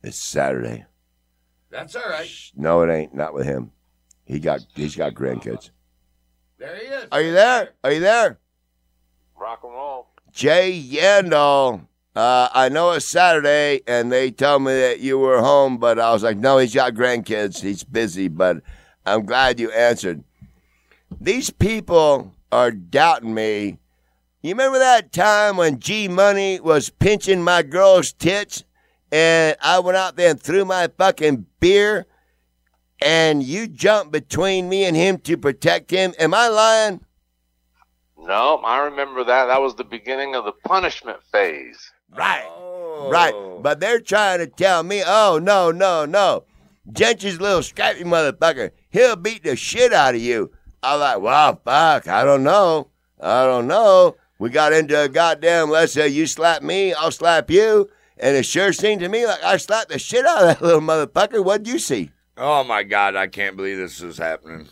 It's Saturday. That's all right. No, it ain't. Not with him. He got. He's got grandkids. There he is. Are you there? Are you there? Rock and roll. Jay Yandel. Uh, I know it's Saturday, and they told me that you were home, but I was like, no, he's got grandkids. He's busy, but I'm glad you answered. These people are doubting me. You remember that time when G Money was pinching my girl's tits, and I went out there and threw my fucking beer, and you jumped between me and him to protect him? Am I lying? No, I remember that. That was the beginning of the punishment phase. Right. Oh. Right. But they're trying to tell me, oh, no, no, no. Gentry's little scrappy motherfucker. He'll beat the shit out of you. I'm like, well, fuck. I don't know. I don't know. We got into a goddamn, let's say you slap me, I'll slap you. And it sure seemed to me like I slapped the shit out of that [LAUGHS] little motherfucker. What'd you see? Oh my God! I can't believe this is happening.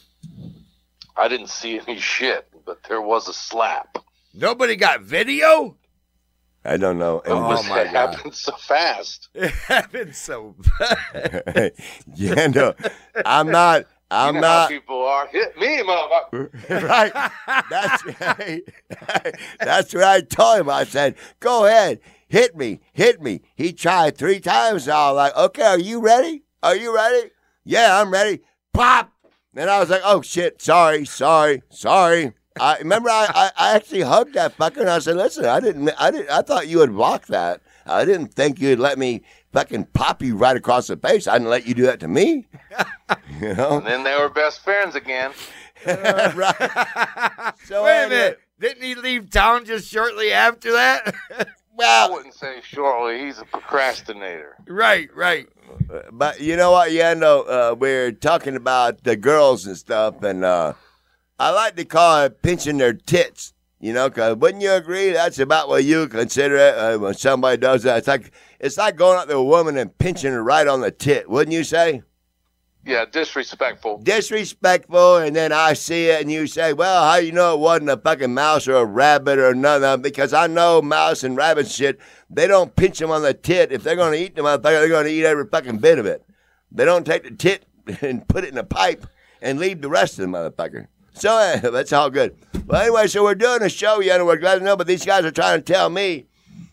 I didn't see any [LAUGHS] shit, but there was a slap. Nobody got video. I don't know. It, And- was, my [LAUGHS] [LAUGHS] it happened so fast. It happened so. fast. yeah, no. I'm not. I'm you know not. people are. Hit me, motherfucker. [LAUGHS] right. That's right. That's what I told him. I said, "Go ahead, hit me, hit me." He tried three times. I was like, "Okay, are you ready? Are you ready? Yeah, I'm ready." Pop. And I was like, "Oh shit! Sorry, sorry, sorry." I remember I, I, I actually hugged that fucker and I said, "Listen, I didn't, I didn't, I thought you would block that. I didn't think you'd let me fucking pop you right across the face. I didn't let you do that to me." [LAUGHS] you know, And then they were best friends again. [LAUGHS] right? So Wait a anyway, minute! Didn't he leave town just shortly after that? [LAUGHS] Well, I wouldn't say shortly. He's a procrastinator. right, right. but you know what, Yando? Uh, we're talking about the girls and stuff, and uh, I like to call it pinching their tits. You know, because wouldn't you agree? That's about what you consider it uh, when somebody does that. It's like it's like going up to a woman and pinching her right on the tit. Wouldn't you say? Yeah, disrespectful. disrespectful, and then I see it, and you say, "Well, how you know it wasn't a fucking mouse or a rabbit or nothing?" Because I know mouse and rabbit shit. They don't pinch them on the tit. If they're going to eat the motherfucker, they're going to eat every fucking bit of it. They don't take the tit [LAUGHS] and put it in a pipe and leave the rest of the motherfucker. So uh, [LAUGHS] that's all good. Well, anyway, so we're doing a show, you know. We're glad to know, but these guys are trying to tell me,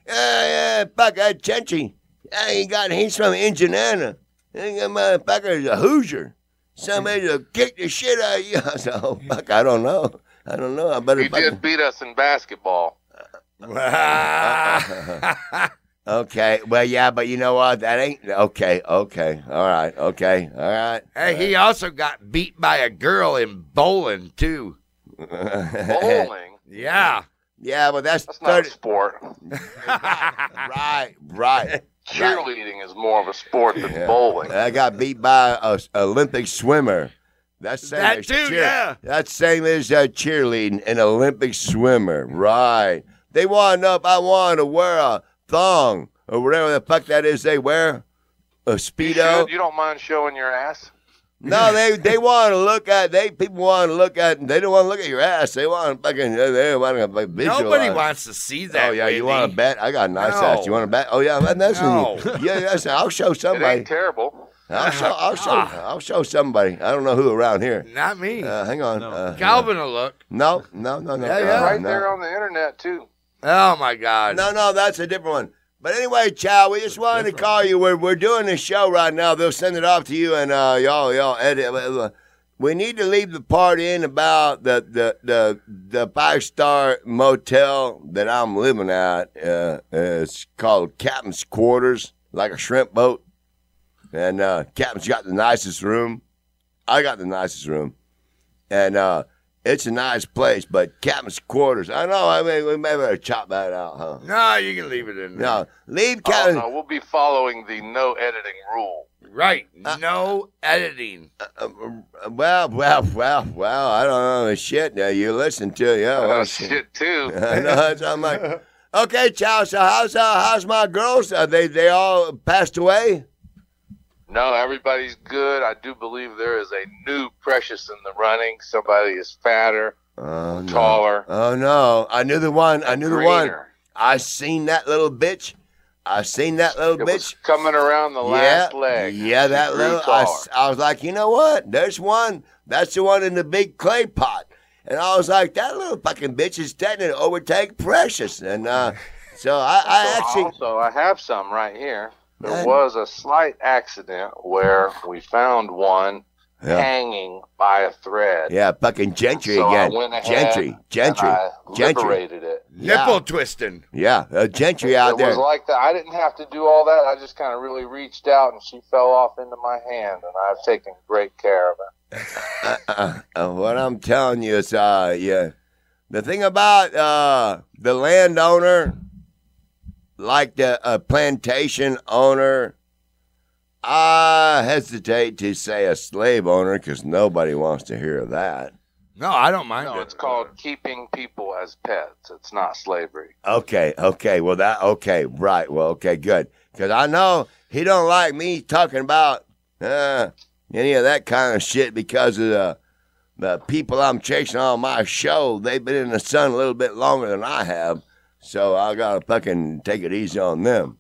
"Yeah, yeah, fuck that Chenchy. Yeah, he got he's from Indiana." That motherfucker is a Hoosier. Somebody to kick the shit out of you. [LAUGHS] I said, oh, fuck, I don't know. I don't know. I better He fucking. did beat us in basketball. [LAUGHS] Okay. Well, yeah, but you know what? That ain't okay. Okay. All right. Okay. All right. hey, he also got beat by a girl in bowling too. Bowling. [LAUGHS] Yeah. yeah, but that's, That's not a thirty. sport. [LAUGHS] Right. Right. Cheerleading is more of a sport than Yeah. bowling. I got beat by a s- Olympic swimmer. That's same That as too, yeah. That's same as uh, cheerleading, an Olympic swimmer. Right. They wanted up. I wanted to wear a thong or whatever the fuck that is. They wear a You speedo. should. You don't mind showing your ass? No, they they [LAUGHS] want to look at. They people want to look at. They don't want to look at your ass. They want to fucking. They want to like, visualize. Nobody wants to see that. Oh yeah, you want to bet? I got a nice No. ass. You want to bet? Oh yeah, man, that's No. [LAUGHS] yeah. Yes, I'll show It somebody. ain't terrible. I'll show. [LAUGHS] I'll show. Ah. I'll show somebody. I don't know who around here. Not me. Uh, hang on. No. Uh, Calvin will look. No, no, no, no. Yeah, yeah. right no. there on the internet too. Oh my God. No, no, that's a different one. But anyway, Chow, we just wanted to call you. We're we're doing this show right now. They'll send it off to you, and uh, y'all y'all edit. uh, We need to leave the part in about the the the, the five star motel that I'm living at. Uh, it's called Captain's Quarters, like a shrimp boat. And uh, Captain's got the nicest room. I got the nicest room, and uh, it's a nice place. But Captain's Quarters, I know. I mean, we may better chop that out, huh? No, you can leave it in there. No, leave Oh, Captain. no, we'll be following the no editing rule. Right. Uh, no editing. Uh, well, well, well, well. I don't know shit. Now you listen to yeah. Oh, Well, shit too. [LAUGHS] I know. That's, I'm like, okay, Chow. So how's uh, how's my girls? Are they they all passed away? No, everybody's good. I do believe there is a new Precious in the running. Somebody is fatter, Oh no. taller, Oh no! I knew the one. I knew the one. I seen that little bitch. I seen that little It bitch. coming around the last yeah, leg. yeah, that little. I, I was like, you know what? There's one. That's the one in the big clay pot. And I was like, that little fucking bitch is starting to overtake Precious. And uh, so I, I [LAUGHS] So actually, also, I have some right here. There Yeah. was a slight accident where we found one Yeah. hanging by a thread. yeah, fucking gentry So I again. went ahead Gentry, gentry, and I gentry. liberated it. Yeah. Nipple twisting. Yeah, uh, gentry out it there. was like that. I didn't have to do all that. I just kind of really reached out, and she fell off into my hand, and I've taken great care of her. uh, uh, what I'm telling you is, uh, yeah, the thing about uh, the landowner, like the uh, plantation owner, I hesitate to say a slave owner because nobody wants to hear that. No, I don't mind No, it. it's called keeping people as pets. It's not slavery. Okay, okay, well that okay, right, well okay, good, because I know he don't like me talking about uh, any of that kind of shit because of the the people I'm chasing on my show. They've been in the sun a little bit longer than I have, so I gotta fucking take it easy on them.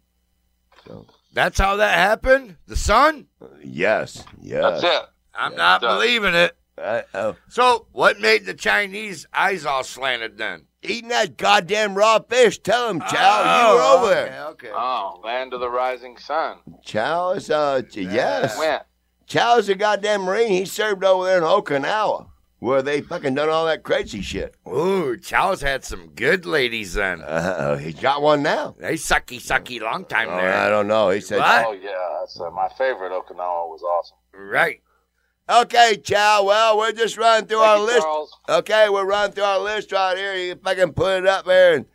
So That's how that happened? The sun? Yes, That's yes. it. I'm Yeah, not done. believing it. I, uh, So, what made the Chinese eyes all slanted then? eating that goddamn raw fish. Tell him, Chow, Oh, you were over there. Okay, okay. Oh, land of the rising sun. Chow is uh, yes. Went. Chow's a goddamn Marine. He served over there in Okinawa, where they fucking done all that crazy shit. Ooh, Chow's had some good ladies then. Uh, oh, he's got one now. They sucky, sucky long time Oh, there. I don't know. He said, What? Oh yeah, that's uh, my favorite Okinawa was awesome. Right. "Okay, Chow. Well, we're just running through Thank our you, list. Charles. Okay, we're running through our list right here. You fucking put it up there and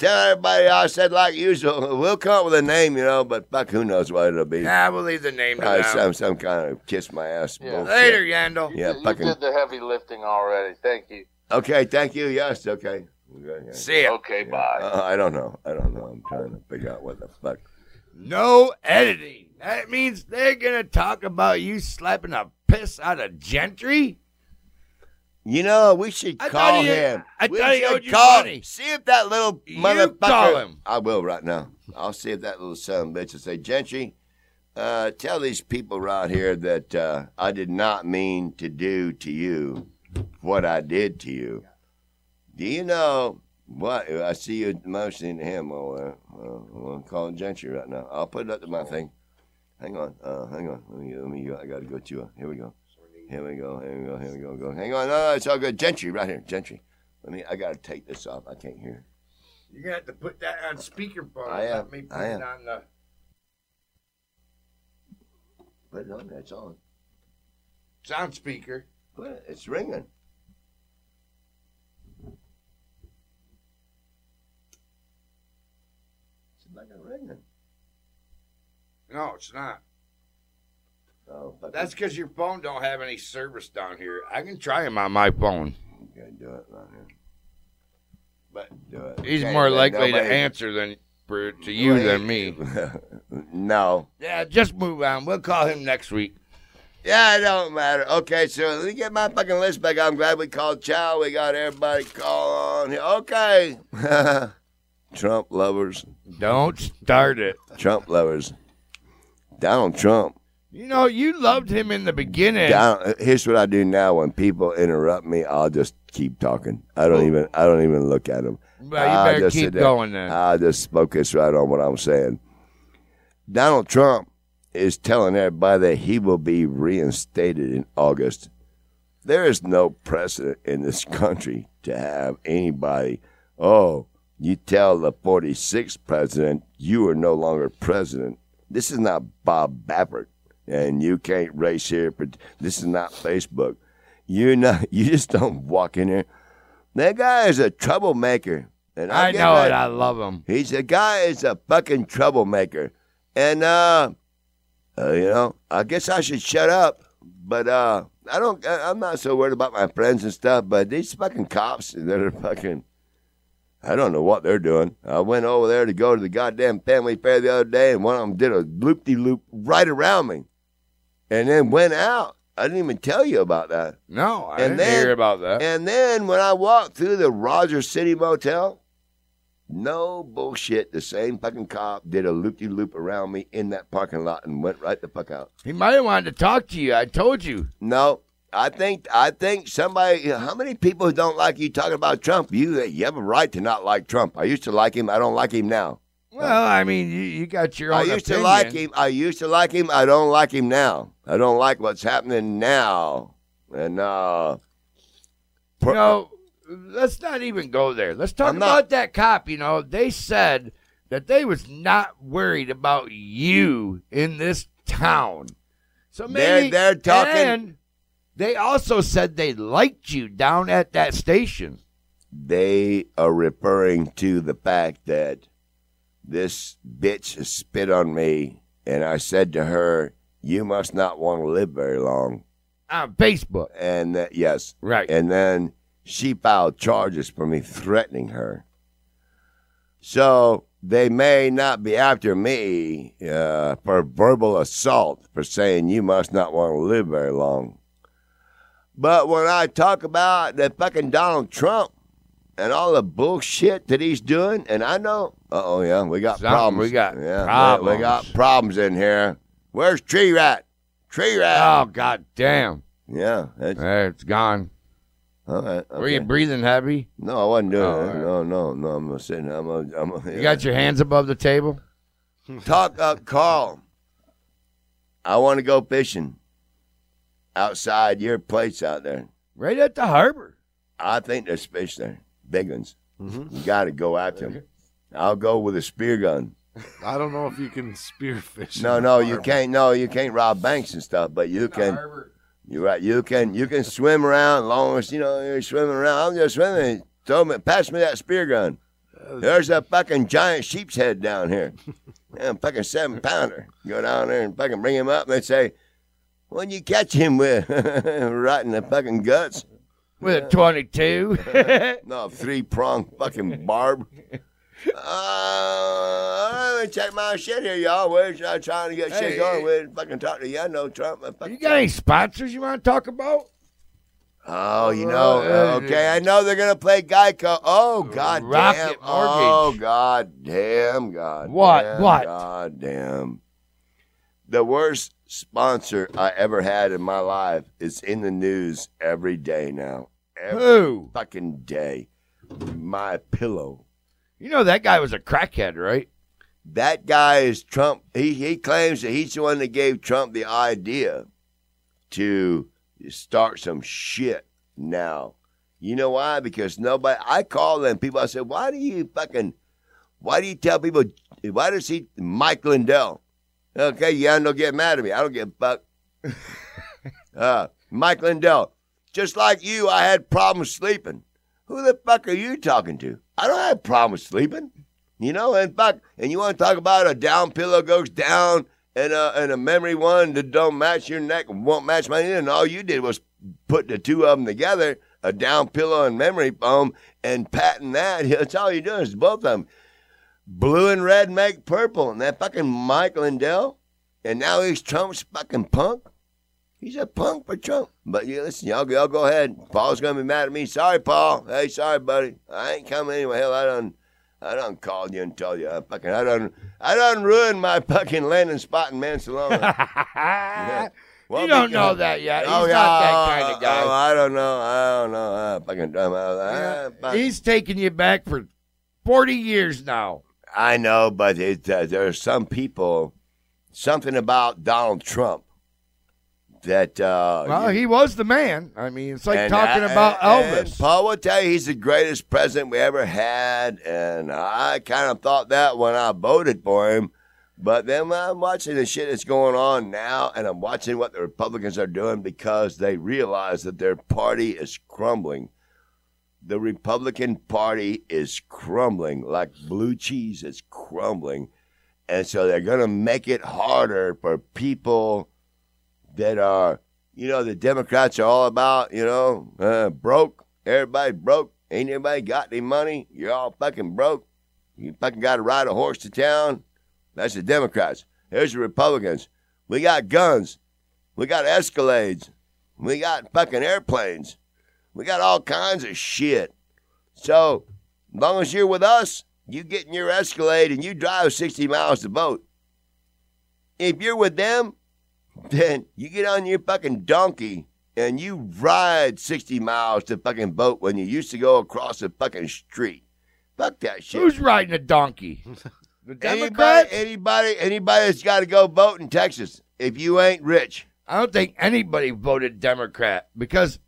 tell everybody I said like usual. We'll come up with a name, you know, but fuck, who knows what it'll be? Nah, we'll leave the name to them. some some kind of kiss my ass Yeah. bullshit. Later, Yandel. Yeah, you, you fucking. did the heavy lifting already. Thank you. Okay, thank you. Yes, okay. Okay, yeah. See ya. Okay, Yeah. bye. Uh, I don't know. I don't know. I'm trying to figure out what the fuck. No editing. That means they're gonna talk about you slapping a piss out of Gentry. You know, we should I call he- him. I we thought he should owed you call, money. See if that little You motherfucker. him. I will right now. I'll see if that little son of a bitch will say, Gentry, uh, tell these people around here that uh, I did not mean to do to you what I did to you. Do you know what? I see you motioning to him there. Uh, I'm going to call Gentry right now. I'll put it up to my thing. Hang on. Uh, hang on. Let me, let me. I got to go to you. Here we go. Here we go. Here we go. Here we go. Go. Hang on. No, no, it's all good. Gentry, right here. Gentry. Let me. I gotta take this off. I can't hear. You're gonna have to put that on speakerphone. I am. Let me put I it am. on the. Put it on. That's on. Sound speaker. Put it. It's ringing. It's like a ringing. No, it's not. But That's because your phone don't have any service down here. I can try him on my phone. can do it right here. But Do it. he's Okay, more likely to answer than for to you Wait. than me. [LAUGHS] no. Yeah, just move on. We'll call him next week. Yeah, it don't matter. Okay, so let me get my fucking list back. I'm glad we called Chow. We got everybody call on here. Okay. [LAUGHS] Trump lovers. Don't start it. Trump lovers. Donald Trump. You know, you loved him in the beginning. Here's what I do now. When people interrupt me, I'll just keep talking. I don't oh. even. I don't even look at them. Well, you better just keep going then. I'll just focus right on what I'm saying. Donald Trump is telling everybody that he will be reinstated in August. There is no precedent in this [LAUGHS] country to have anybody, oh, you tell the 46th president you are no longer president. This is not Bob Baffert, and you can't race here. But this is not Facebook. You not. [LAUGHS] You just don't walk in there. That guy is a troublemaker, and I give know it. I love him. He's a guy is a fucking troublemaker. And uh, uh you know, I guess I should shut up. But uh I don't I- I'm not so worried about my friends and stuff, but these fucking cops that are fucking I don't know what they're doing. I went over there to go to the goddamn family fair the other day and one of them did a loop de loop right around me. And then went out. I didn't even tell you about that. No, I And didn't then- hear about that. And then when I walked through the Rogers City Motel, no bullshit. The same fucking cop did a loop de loop around me in that parking lot and went right the fuck out. He might have wanted to talk to you. I told you. No, I think I think somebody. How many people who don't like you talking about Trump? You you have a right to not like Trump. I used to like him. I don't like him now. Well, I mean, you, you got your own I used to like him. I used to like him. I don't like him now. I don't like what's happening now. And uh, You know, let's not even go there. Let's talk I'm not. about that cop. You know, they said that they was not worried about you in this town. So They're- maybe they're talking- And they also said they liked you down at that station. they are referring to the fact that this bitch spit on me, and I said to her, "You must not want to live very long." on Facebook. And that yes, Right. and then she filed charges for me threatening her. So they may not be after me uh, for verbal assault for saying you must not want to live very long. But when I talk about the fucking Donald Trump and all the bullshit that he's doing, and I know, uh oh, yeah, we got Something, problems. we got yeah, we- We, got problems in here. Where's Tree Rat? Tree Rat. Oh God damn! Yeah, that's, Eh, It's gone. all right. Were you okay. breathing heavy? No, I wasn't doing Oh, it. all right. No, no, no. I'm not sitting. I'm a, I'm a, You got your hands above the table. [LAUGHS] talk up, Carl. I want to go fishing outside your place out there. Right at the harbor. I think there's fish there, big ones. Mhm. You got to go after them. I'll go with a spear gun. I don't know if you can spearfish. No, in the no, you harbor. can't. No, you can't rob banks and stuff. But you can. You're right. You can. You can swim around. Long as you know you're swimming around. I'm just swimming. Throw me. Pass me that spear gun. There's a fucking giant sheep's head down here. Yeah, fucking seven pounder. Go down there and fucking bring him up and they say, What'd you catch him with? [LAUGHS] right in the fucking guts. With a 22. [LAUGHS] No, three prong fucking barb. [LAUGHS] Uh, let me check my shit here, y'all. We're try- trying to get Hey, shit going. hey. We're fucking talking to you. I know Trump. I you got any sponsors you want to talk about? Oh, you know, Uh, okay, I know they're gonna play Geico. Oh, god Rocket damn. Mortgage. Oh, god damn, god. What? damn, What? God damn. The worst sponsor I ever had in my life is in the news every day now. Every Who? fucking day. My pillow. You know that guy was a crackhead, right? That guy is Trump. He he claims that he's the one that gave Trump the idea to start some shit now. You know why? Because nobody. I call them people. I said, "Why do you fucking Why do you tell people? Why does he Mike Lindell? Okay, yeah, don't get mad at me. I don't give a fuck. [LAUGHS] uh, Mike Lindell, just like you, I had problems sleeping. Who the fuck are you talking to? I don't have a problem with sleeping. You know, and fuck, and you want to talk about a down pillow goes down and a, and a memory one that don't match your neck won't match my ear, and all you did was put the two of them together, a down pillow and memory foam, and patting that. [LAUGHS] That's all you're doing is both of them. Blue and red make purple, and that fucking Mike Lindell, and now he's Trump's fucking punk. He's a punk for Trump. But yeah, listen, y'all, y'all go ahead. Paul's gonna be mad at me. Sorry, Paul. Hey, sorry, buddy. I ain't coming anyway. Hell, I done, I done called you and told you. I fucking, I done, I done ruined my fucking landing spot in Mansalona. [LAUGHS] yeah. you don't know that yet. Oh, He's oh, yeah, not that kind of guy. Oh, I don't know. I don't know. I fucking dumb. I, yeah. He's taking you back for forty years now. I know, but it, uh, there are some people, something about Donald Trump that. Uh, well, you, he was the man. I mean, it's like talking I, about and, Elvis. Paul will tell you he's the greatest president we ever had, and I kind of thought that when I voted for him. But then I'm watching the shit that's going on now, and I'm watching what the Republicans are doing because they realize that their party is crumbling. The Republican Party is crumbling like blue cheese is crumbling. And so they're going to make it harder for people that are, you know, the Democrats are all about, you know, uh, broke. Everybody broke. Ain't anybody got any money. You're all fucking broke. You fucking got to ride a horse to town. That's the Democrats. Here's the Republicans. We got guns. We got Escalades. We got fucking airplanes. We got all kinds of shit. So, as long as you're with us, you get in your Escalade and you drive 60 miles to vote. If you're with them, then you get on your fucking donkey and you ride 60 miles to fucking vote when you used to go across the fucking street. Fuck that shit. Who's riding a donkey? [LAUGHS] The Democrats? Anybody, anybody, anybody that's got to go vote in Texas if you ain't rich. I don't think anybody voted Democrat because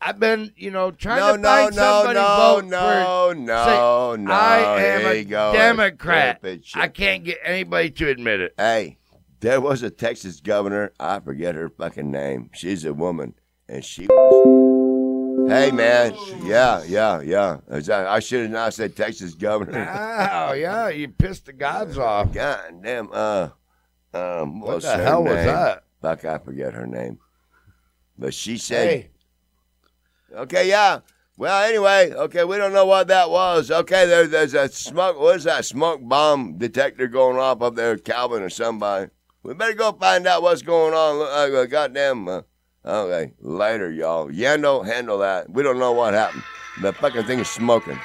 I've been, you know, trying no, to no, find no, somebody no, vote no, for. no, say, no. I am a go. Democrat. I can't get anybody to admit it. Hey, there was a Texas governor. I forget her fucking name. She's a woman, and she was. Hey man, yeah, yeah, yeah. I should have not said Texas governor. [LAUGHS] Oh yeah, you pissed the gods off. God damn. Uh, um, What the hell was name? that? Fuck, I forget her name. But she said, Hey, okay, yeah. Well, anyway, okay, we don't know what that was. Okay, there, there's a smoke. What is that smoke bomb detector going off up there, Calvin or somebody? We better go find out what's going on. Look goddamn. Uh, okay, later, y'all. Yando, handle that. We don't know what happened. The fucking thing is smoking.